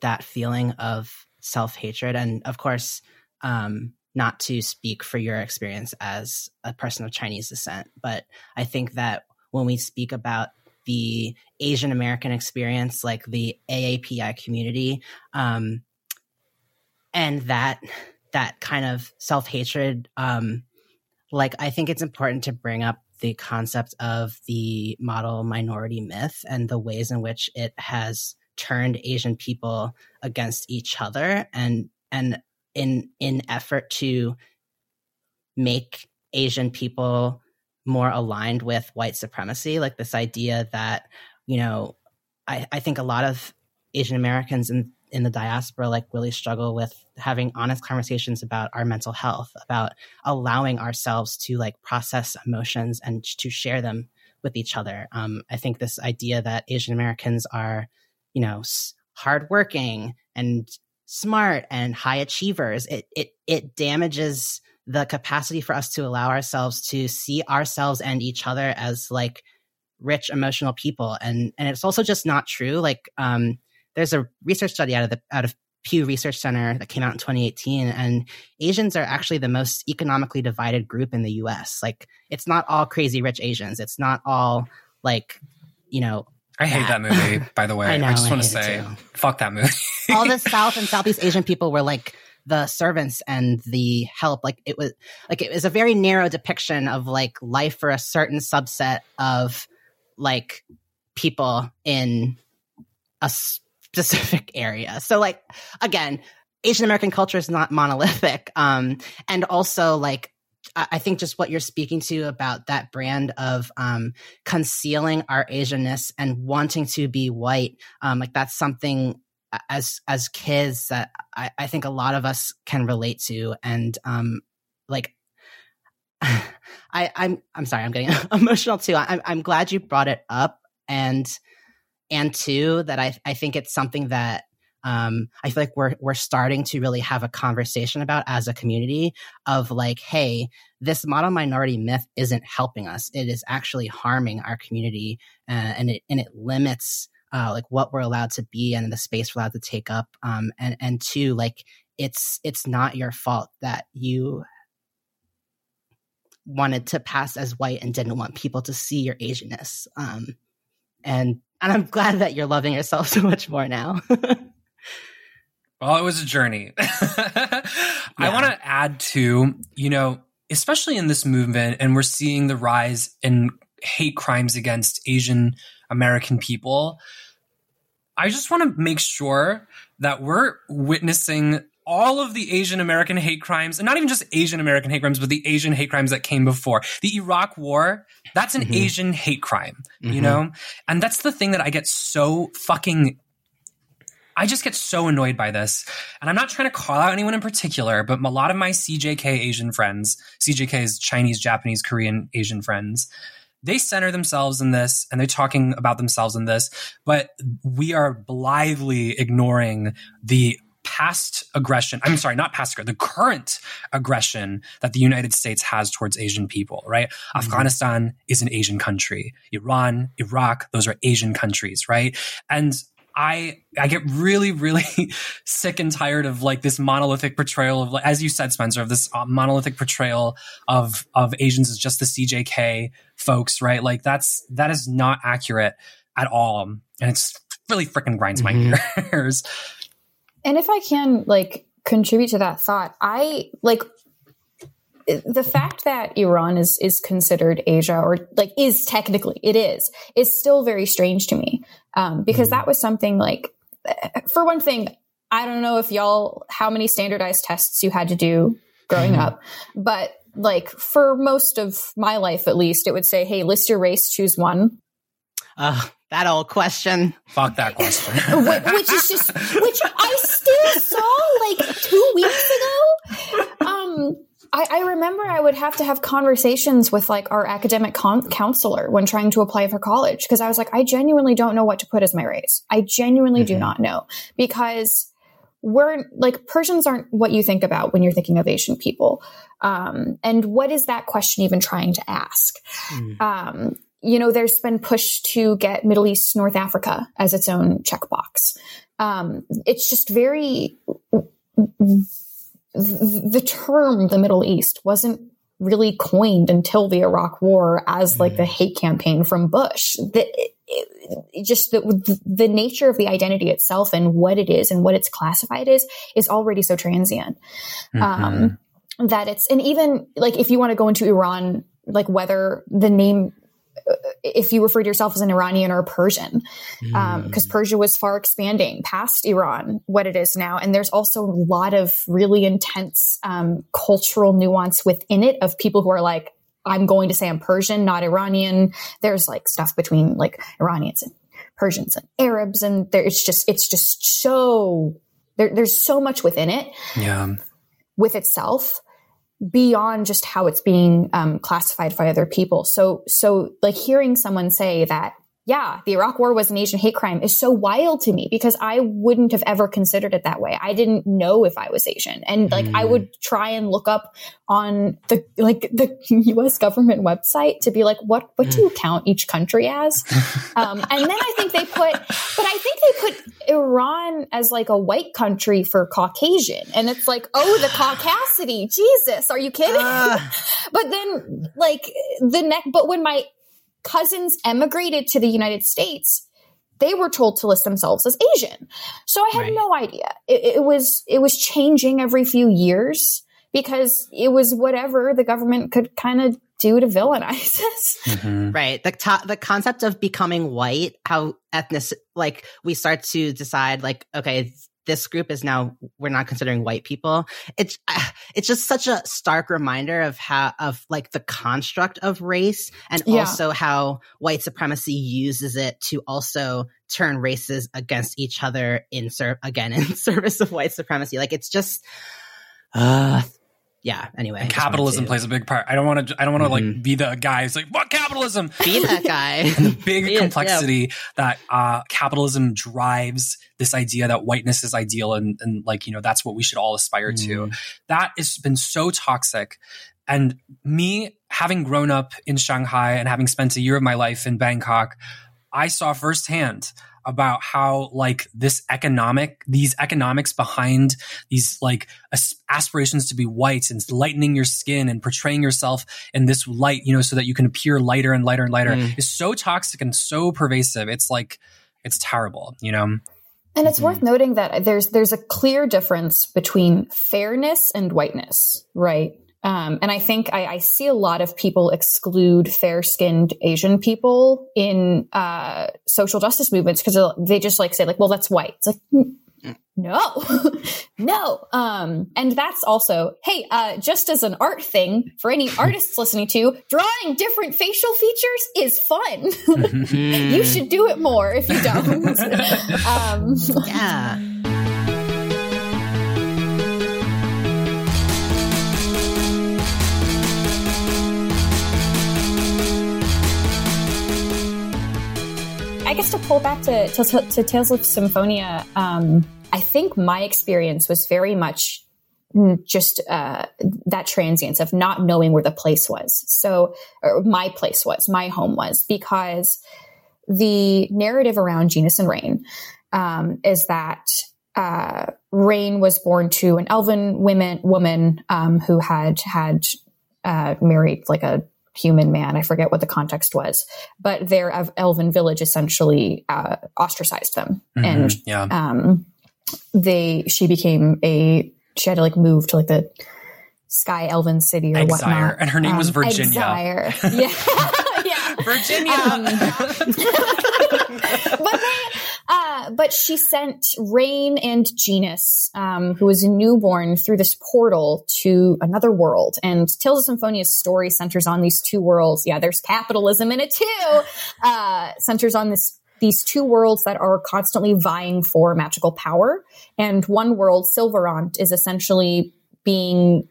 that feeling of self hatred, and of course, um, not to speak for your experience as a person of Chinese descent, but I think that when we speak about the Asian American experience, like the AAPI community, um, and that that kind of self hatred, um, like I think it's important to bring up the concept of the model minority myth and the ways in which it has turned Asian people against each other and and in in effort to make Asian people more aligned with white supremacy, like this idea that, you know, I, I think a lot of Asian Americans in in the diaspora like really struggle with having honest conversations about our mental health, about allowing ourselves to like process emotions and to share them with each other. Um, I think this idea that Asian Americans are, you know, hardworking and smart and high achievers, it it it damages the capacity for us to allow ourselves to see ourselves and each other as like rich emotional people and and it's also just not true like um there's a research study out of the out of Pew Research Center that came out in 2018, and Asians are actually the most economically divided group in the U.S. Like, it's not all crazy rich Asians. It's not all like, you know. I hate that, movie. By the <laughs> way, I, know, I just want to say, fuck that movie. <laughs> all the South and Southeast Asian people were like the servants and the help. Like it was like it was a very narrow depiction of like life for a certain subset of like people in a specific <laughs> area. So like again, Asian American culture is not monolithic. Um, and also like I think just what you're speaking to about that brand of um, concealing our Asianness and wanting to be white, um, like that's something as as kids that I, I, think a lot of us can relate to, and um, like <sighs> I, I'm I'm sorry, I'm getting <laughs> emotional too. I'm I'm glad you brought it up, and and two that I I think it's something that um, I feel like we're we're starting to really have a conversation about as a community of like, hey, this model minority myth isn't helping us. It is actually harming our community, uh, and it and it limits uh, like what we're allowed to be and the space we're allowed to take up. Um, and and two, like it's it's not your fault that you wanted to pass as white and didn't want people to see your Asianness. Um, and and I'm <laughs> glad that you're loving yourself <laughs> so much more now. <laughs> well, it was a journey. <laughs> yeah. I want to add to, you know, especially in this movement, and we're seeing the rise in hate crimes against Asian American people. I just want to make sure that we're witnessing all of the Asian American hate crimes, and not even just Asian American hate crimes, but the Asian hate crimes that came before. The Iraq War, that's an mm-hmm. Asian hate crime, mm-hmm. you know? And that's the thing that I get so fucking I just get so annoyed by this. And I'm not trying to call out anyone in particular, but a lot of my CJK Asian friends, CJK is Chinese, Japanese, Korean, Asian friends, they center themselves in this and they're talking about themselves in this, but we are blithely ignoring the past aggression. I'm sorry, not past aggression, the current aggression that the United States has towards Asian people, right? Mm-hmm. Afghanistan is an Asian country. Iran, Iraq, those are Asian countries, right? And I I get really really <laughs> sick and tired of like this monolithic portrayal of as you said Spencer of this uh, monolithic portrayal of of Asians as just the CJK folks right? Like that's that is not accurate at all. And it's really freaking grinds mm-hmm. <laughs> my gears and if I can like contribute to that thought, I like the fact that Iran is is considered Asia or like is technically it is is still very strange to me um, because mm that was something like for one thing I don't know if y'all how many standardized tests you had to do growing mm up but like for most of my life at least it would say hey list your race choose one uh, that old question. Fuck that question. <laughs> which is just which I still saw like two weeks ago. Um, I, I, remember I would have to have conversations with like our academic con- counselor when trying to apply for college because I was like, I genuinely don't know what to put as my race. I genuinely mm-hmm. do not know because we're like Persians aren't what you think about when you're thinking of Asian people. Um, and what is that question even trying to ask? Mm. Um, you know, there's been push to get Middle East, North Africa as its own checkbox. Um, it's just very, the term the Middle East wasn't really coined until the Iraq War as like the mm. hate campaign from Bush. The, it, it, just the, the nature of the identity itself and what it is and what it's classified as is already so transient. Mm-hmm. Um, that it's, and even like if you want to go into Iran, like whether the name if you refer to yourself as an Iranian or a Persian, because um, mm. Persia was far expanding past Iran, what it is now. And there's also a lot of really intense um, cultural nuance within it of people who are like, I'm going to say I'm Persian, not Iranian. There's like stuff between like Iranians and Persians and Arabs, and there it's just it's just so there, there's so much within it. Yeah. With itself beyond just how it's being um, classified by other people. So, so like hearing someone say that, yeah, the Iraq War was an Asian hate crime is so wild to me because I wouldn't have ever considered it that way. I didn't know if I was Asian, and like mm. I would try and look up on the like the <laughs> U.S. government website to be like, what what do you mm. count each country as? <laughs> um, and then I think they put, but I think they put Iran as like a white country for Caucasian. And it's like, oh, the caucasity. Jesus, are you kidding? Uh. <laughs> but then like the neck, but when my cousins emigrated to the United States, they were told to list themselves as Asian. So I had right. no idea. It, it was, it was changing every few years because it was whatever the government could kind of do to villainize <laughs> us. Mm-hmm. Right. The to- the concept of becoming white, how ethnic, like we start to decide, like, okay, this group is now we're not considering white people. It's <sighs> it's just such a stark reminder of how of like the construct of race and yeah. also how white supremacy uses it to also turn races against each other in ser- again <laughs> in service of white supremacy. Like it's just uh yeah. Anyway, and capitalism plays a big part. I don't want to. I don't want to mm-hmm. like be the guy who's like, "What capitalism?" <laughs> Be that <laughs> guy. and the big <laughs> complexity it, yeah. that uh, capitalism drives this idea that whiteness is ideal and, and like you know that's what we should all aspire mm-hmm. to. That has been so toxic. And me having grown up in Shanghai and having spent a year of my life in Bangkok, I saw firsthand about how like this economic these economics behind these like aspirations to be white and lightening your skin and portraying yourself in this light you know so that you can appear lighter and lighter and lighter mm. is so toxic and so pervasive it's like it's terrible you know and it's mm-hmm. worth noting that there's there's a clear difference between fairness and whiteness right um, and I think I, I, see a lot of people exclude fair skinned Asian people in uh, social justice movements because they just like say like, well, that's white. It's like, no, <laughs> no. Um, and that's also, hey, uh, just as an art thing for any <laughs> artists listening to, drawing different facial features is fun. <laughs> you should do it more if you don't. um, yeah. Guess to pull back to, to, to Tales of Symphonia, um, I think my experience was very much just uh, that transience of not knowing where the place was. So, my place was, my home was, because the narrative around Genis and Raine um, is that uh, Raine was born to an elven women, woman um, who had had uh, married like a human man. I forget what the context was, but their elven village essentially uh, ostracized them, mm-hmm. and yeah. um, they she became a she had to like move to like the sky elven city or Exire. whatnot, and her name um, was Virginia. Exire. <laughs> Yeah, yeah, <laughs> Virginia. Um, <laughs> but they uh, but she sent Raine and Genis, um, who was a newborn, through this portal to another world. And Tales of Symphonia's story centers on these two worlds. Yeah, there's capitalism in it too. Uh, centers on this these two worlds that are constantly vying for magical power. And one world, Sylvarant, is essentially being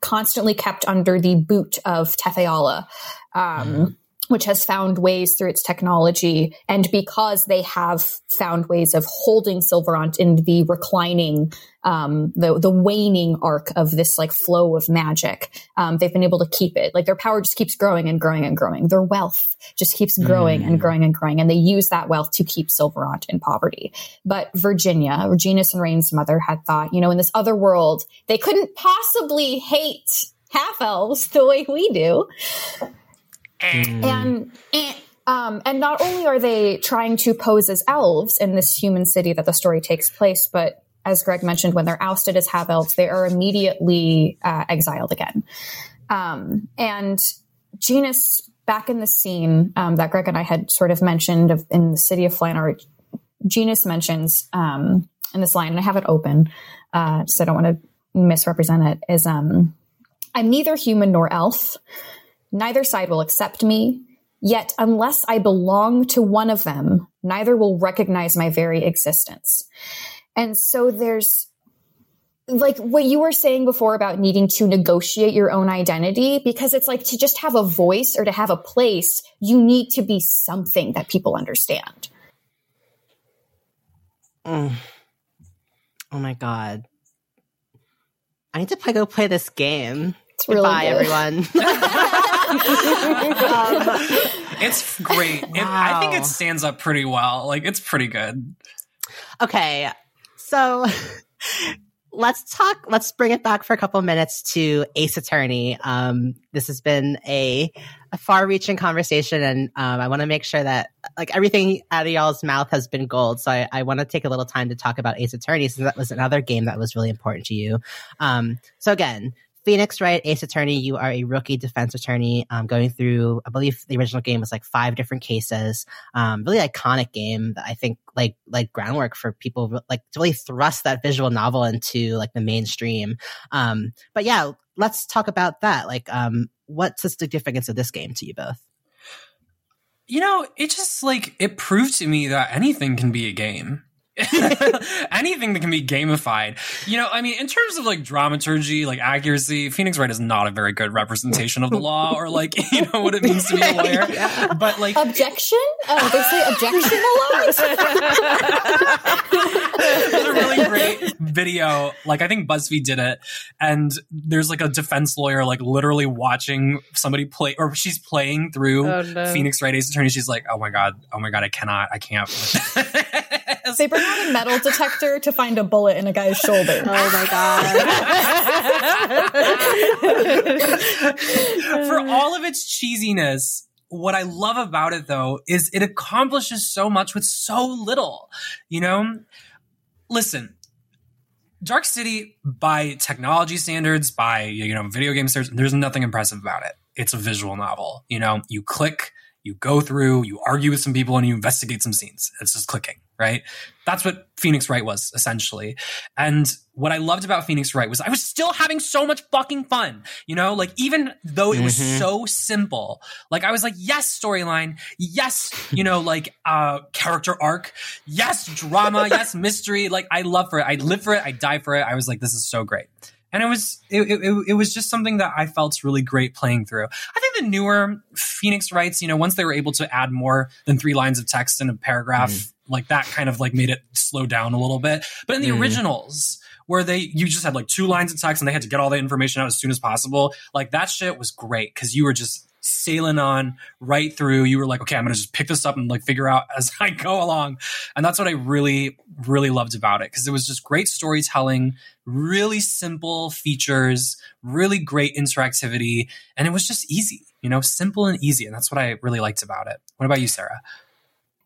constantly kept under the boot of Tethe'alla. Um, mm which has found ways through its technology. And because they have found ways of holding Sylvarant in the reclining, um, the, the waning arc of this like flow of magic, um, they've been able to keep it. Like their power just keeps growing and growing and growing. Their wealth just keeps growing mm. and growing and growing. And they use that wealth to keep Sylvarant in poverty. But Virginia, Reginus and Raine's mother had thought, you know, in this other world, they couldn't possibly hate half elves the way we do. Mm. And, and um, and not only are they trying to pose as elves in this human city that the story takes place, but as Greg mentioned, when they're ousted as half elves, they are immediately uh, exiled again. Um, and Genis, back in the scene um, that Greg and I had sort of mentioned of, in the city of Flanoir, Genis mentions um, in this line, and I have it open, uh, so I don't want to misrepresent it, is um, I'm neither human nor elf. Neither side will accept me. Yet, unless I belong to one of them, neither will recognize my very existence. And so there's like what you were saying before about needing to negotiate your own identity, because it's like to just have a voice or to have a place, you need to be something that people understand. Mm. Oh my God. I need to play, go play this game. It's really Goodbye, good. everyone. <laughs> <laughs> um, it's great. Wow. It, I think it stands up pretty well. Like it's pretty good. Okay, so let's talk. Let's bring it back for a couple minutes to Ace Attorney. Um, this has been a, a far-reaching conversation, and um, I want to make sure that like everything out of y'all's mouth has been gold. So I, I want to take a little time to talk about Ace Attorney, since that was another game that was really important to you. Um, so again, Phoenix Wright, Ace Attorney, you are a rookie defense attorney um, going through, I believe the original game was like five different cases. Um, really iconic game that I think like like groundwork for people like to really thrust that visual novel into like the mainstream. Um, but yeah, let's talk about that. Like, um, what's the significance of this game to you both? You know, it just like it proved to me that anything can be a game. <laughs> anything that can be gamified. You know, I mean, in terms of like dramaturgy, like accuracy, Phoenix Wright is not a very good representation of the law or like, <laughs> you know, what it means to be a lawyer. yeah. But like objection? Oh, they say objection a lot. <laughs> There's a really great video. Like I think BuzzFeed did it. And there's like a defense lawyer like literally watching somebody play or she's playing through oh, no. Phoenix Wright Ace Attorney. She's like, oh my God, oh my God, I cannot, I can't. They bring out a metal detector to find a bullet in a guy's shoulder. Oh my god. For all of its cheesiness, what I love about it though is it accomplishes so much with so little. You know? Listen, Dark City by technology standards, by you know, video game standards, there's nothing impressive about it. It's a visual novel. You know, you click, you go through, you argue with some people, and you investigate some scenes. It's just clicking, right? That's what Phoenix Wright was essentially. And what I loved about Phoenix Wright was I was still having so much fucking fun. You know, like even though it was mm-hmm. so simple, like I was like, yes, storyline, yes, you know, like uh character arc, yes, drama, <laughs> yes, mystery. Like I love for it. I live for it. I die for it. I was like, this is so great and it was it, it, it, was just something that I felt really great playing through. I think the newer Phoenix Wrights, you know, once they were able to add more than three lines of text in a paragraph, mm. like that kind of like made it slow down a little bit. But in the mm. originals, where they you just had like two lines of text and they had to get all the information out as soon as possible, like that shit was great because you were just sailing on right through. You were like, okay, I'm going to just pick this up and like figure out as <laughs> I go along. And that's what I really, really loved about it because it was just great storytelling, really simple features, really great interactivity. And it was just easy, you know, simple and easy. And that's what I really liked about it. What about you, Sarah?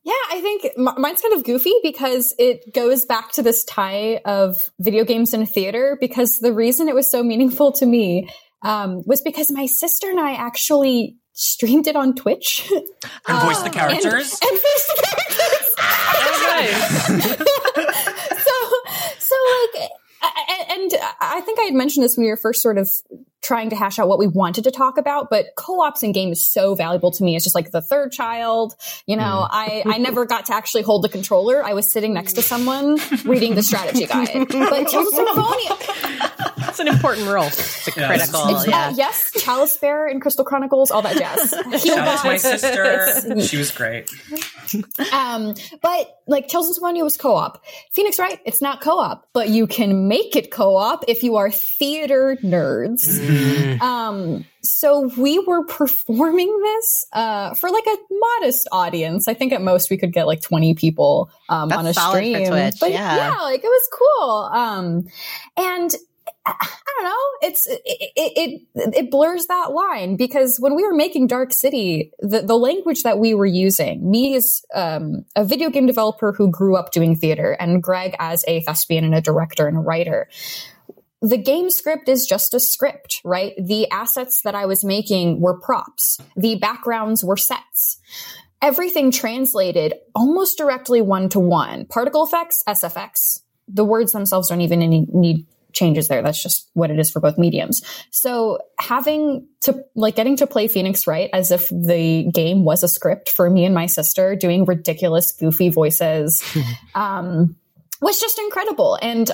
Yeah, I think mine's kind of goofy because it goes back to this tie of video games and theater because the reason it was so meaningful to me um, was because my sister and I actually streamed it on Twitch <laughs> <laughs> and voiced the characters. And, and voiced the characters. <laughs> so, so like, and I think I had mentioned this when we were first sort of trying to hash out what we wanted to talk about, but co-ops in games is so valuable to me. It's just like the third child. You know, mm. I, I never got to actually hold the controller. I was sitting next to someone reading the strategy guide. But Symphonia. That's an important role. It's a critical. It's, yeah. Uh, yes, Chalice Bear in Crystal Chronicles, all that jazz. <laughs> Shout out to my sister. She was great. Um, but like Tales of Symphonia was co-op. Phoenix Wright, it's not co-op, but you can make it co-op if you are theater nerds. Mm. Um, so we were performing this uh, for like a modest audience. I think at most we could get like 20 people um, on a stream. but yeah. yeah. like it was cool. Um, and I don't know. It's it, it, it blurs that line because when we were making Dark City, the the language that we were using, me as um, a video game developer who grew up doing theater, and Greg as a thespian and a director and a writer. The game script is just a script, right? The assets that I was making were props. The backgrounds were sets everything translated almost directly one to one. Particle effects, SFX. The words themselves don't even need changes there. That's just what it is for both mediums. So having to like getting to play Phoenix Wright as if the game was a script for me and my sister doing ridiculous, goofy voices, <laughs> um, was just incredible. And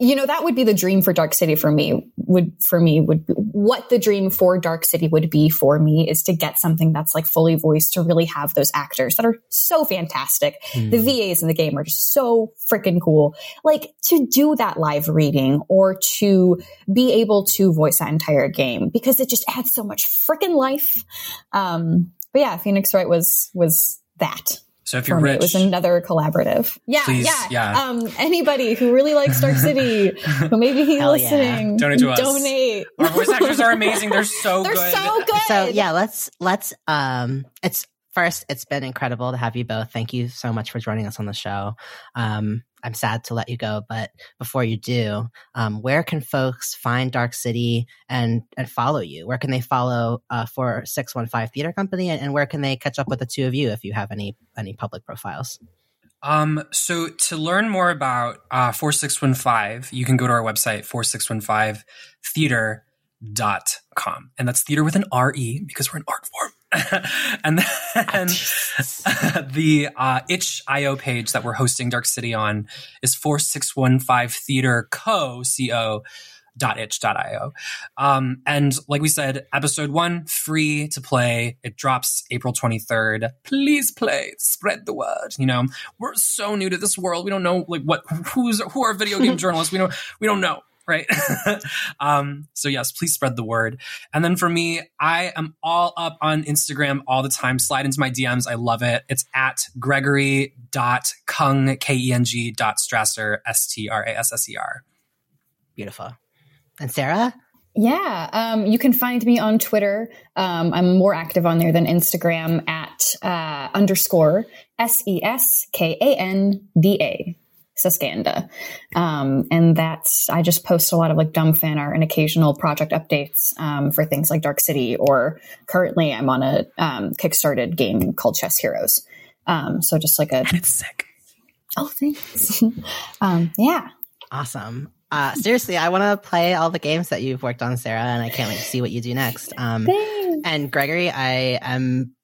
you know that would be the dream for dark city for me would for me would be, what the dream for dark city would be for me is to get something that's like fully voiced to really have those actors that are so fantastic. Mm. the VAs in the game are just so freaking cool. Like to do that live reading or to be able to voice that entire game because it just adds so much freaking life. Um but yeah phoenix wright was was that so if you're rich, it was another collaborative. Yeah, please, yeah. yeah. Um, anybody who really likes Dark <laughs> City, who maybe he's listening, yeah. donate to us. Donate. Our voice actors are amazing. They're so <laughs> They're good. so good. So yeah, let's let's um, it's first. It's been incredible to have you both. Thank you so much for joining us on the show. Um, I'm sad to let you go, but before you do, um, where can folks find Dark City and and follow you? Where can they follow uh, for Six One Five Theater Company, and, and, where can they catch up with the two of you if you have any any public profiles? Um, so to learn more about uh, 4615, you can go to our website, 4615 theater.com. And that's theater with an R-E because we're an art form. <laughs> and then <laughs> the uh, itch.io page that we're hosting Dark City on is 4615 Theater Co. Co dot itch.io. Um, and like we said, episode one, free to play. It drops April 23rd. Please play, spread the word. You know, we're so new to this world. We don't know like what, who's, who are video game <laughs> journalists. We don't, we don't know right? <laughs> um, so yes, please spread the word. And then for me, I am all up on Instagram all the time. Slide into my DMs. I love it. It's at gregory.keng, K-E-N-G dot Strasser, S-T-R-A-S-S-E-R. Beautiful. And Sarah? Yeah, um, you can find me on Twitter. Um, I'm more active on there than Instagram at uh, underscore S E S K A N D A. Saskanda. Um, and that's, I just post a lot of like dumb fan art and occasional project updates um, for things like Dark City, or currently I'm on a um, Kickstarted game called Chess Heroes. Um, so just like a. And it's sick. Oh, thanks. <laughs> Um, yeah. Awesome. Uh, seriously, I want to play all the games that you've worked on, Sarah, and I can't wait to see what you do next. Um, and Gregory, I am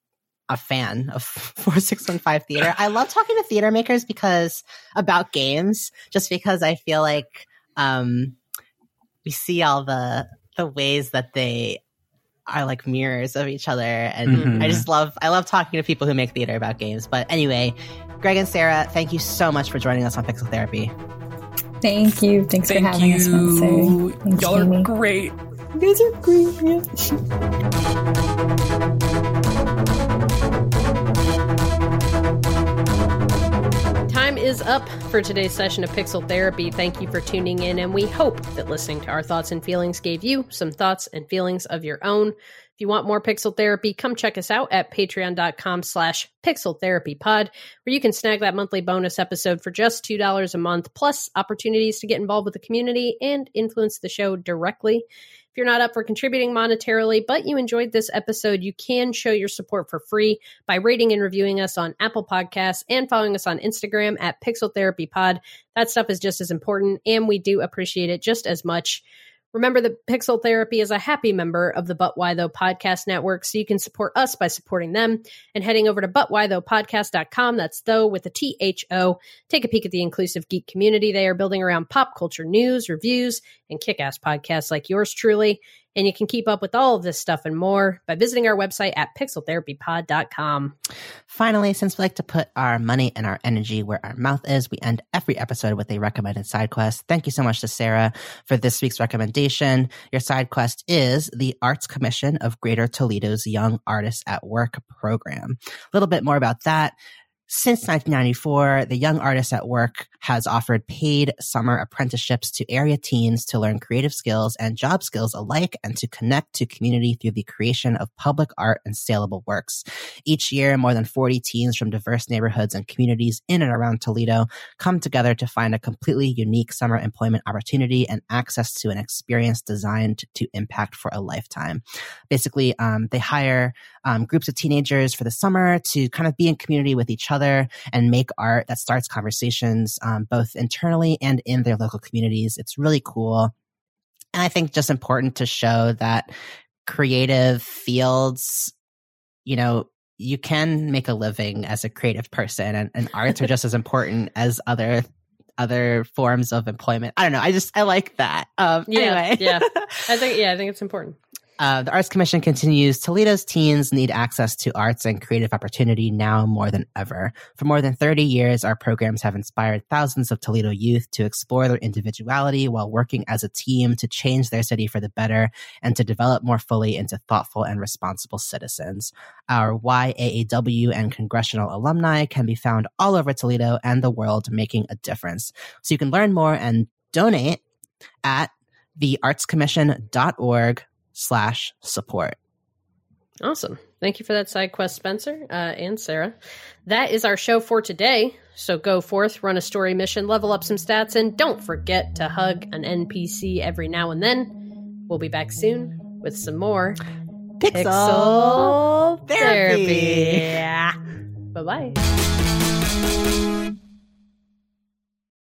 a fan of <laughs> 4615 theater. I love talking to theater makers because about games, just because I feel like um, we see all the the ways that they are like mirrors of each other and mm-hmm. I just love I love talking to people who make theater about games. But anyway, Greg and Sarah, thank you so much for joining us on Pixel Therapy. Thank you. Thanks thank for having you. us. Thanks, Y'all are great. You guys are great. Yeah. <laughs> is up for today's session of Pixel Therapy. Thank you for tuning in, and we hope that listening to our thoughts and feelings gave you some thoughts and feelings of your own. If you want more Pixel Therapy, come check us out at patreon.com slash pixel therapy pod, where you can snag that monthly bonus episode for just $2 a month, plus opportunities to get involved with the community and influence the show directly. If you're not up for contributing monetarily, but you enjoyed this episode, you can show your support for free by rating and reviewing us on Apple Podcasts and following us on Instagram at Pixel Therapy Pod. That stuff is just as important, and we do appreciate it just as much. Remember that Pixel Therapy is a happy member of the But Why Though podcast network, so you can support us by supporting them and heading over to butwhythoughpodcast.com. That's though with a T H O. Take a peek at the inclusive geek community they are building around pop culture news, reviews, and kick ass podcasts like yours truly. And you can keep up with all of this stuff and more by visiting our website at pixeltherapypod.com. Finally, since we like to put our money and our energy where our mouth is, we end every episode with a recommended side quest. Thank you so much to Sarah for this week's recommendation. Your side quest is the Arts Commission of Greater Toledo's Young Artists at Work program. A little bit more about that. Since 1994, the Young Artists at Work has offered paid summer apprenticeships to area teens to learn creative skills and job skills alike and to connect to community through the creation of public art and saleable works. Each year, more than 40 teens from diverse neighborhoods and communities in and around Toledo come together to find a completely unique summer employment opportunity and access to an experience designed to impact for a lifetime. Basically, um, they hire um, groups of teenagers for the summer to kind of be in community with each other and make art that starts conversations um, both internally and in their local communities. It's really cool. And I think just important to show that creative fields, you know, you can make a living as a creative person and, and arts are just as important as other other forms of employment. I don't know. I just I like that. Um Yeah, anyway. yeah. <laughs> I think yeah, I think it's important. Uh, the Arts Commission continues. Toledo's teens need access to arts and creative opportunity now more than ever. For more than 30 years, our programs have inspired thousands of Toledo youth to explore their individuality while working as a team to change their city for the better and to develop more fully into thoughtful and responsible citizens. Our YAAW and congressional alumni can be found all over Toledo and the world making a difference. So you can learn more and donate at theartscommission.org slash support. Awesome. Thank you for that side quest, Spencer uh, and Sarah. That is our show for today. So go forth, run a story mission, level up some stats, and don't forget to hug an NPC every now and then. We'll be back soon with some more Pixel, therapy. Bye bye.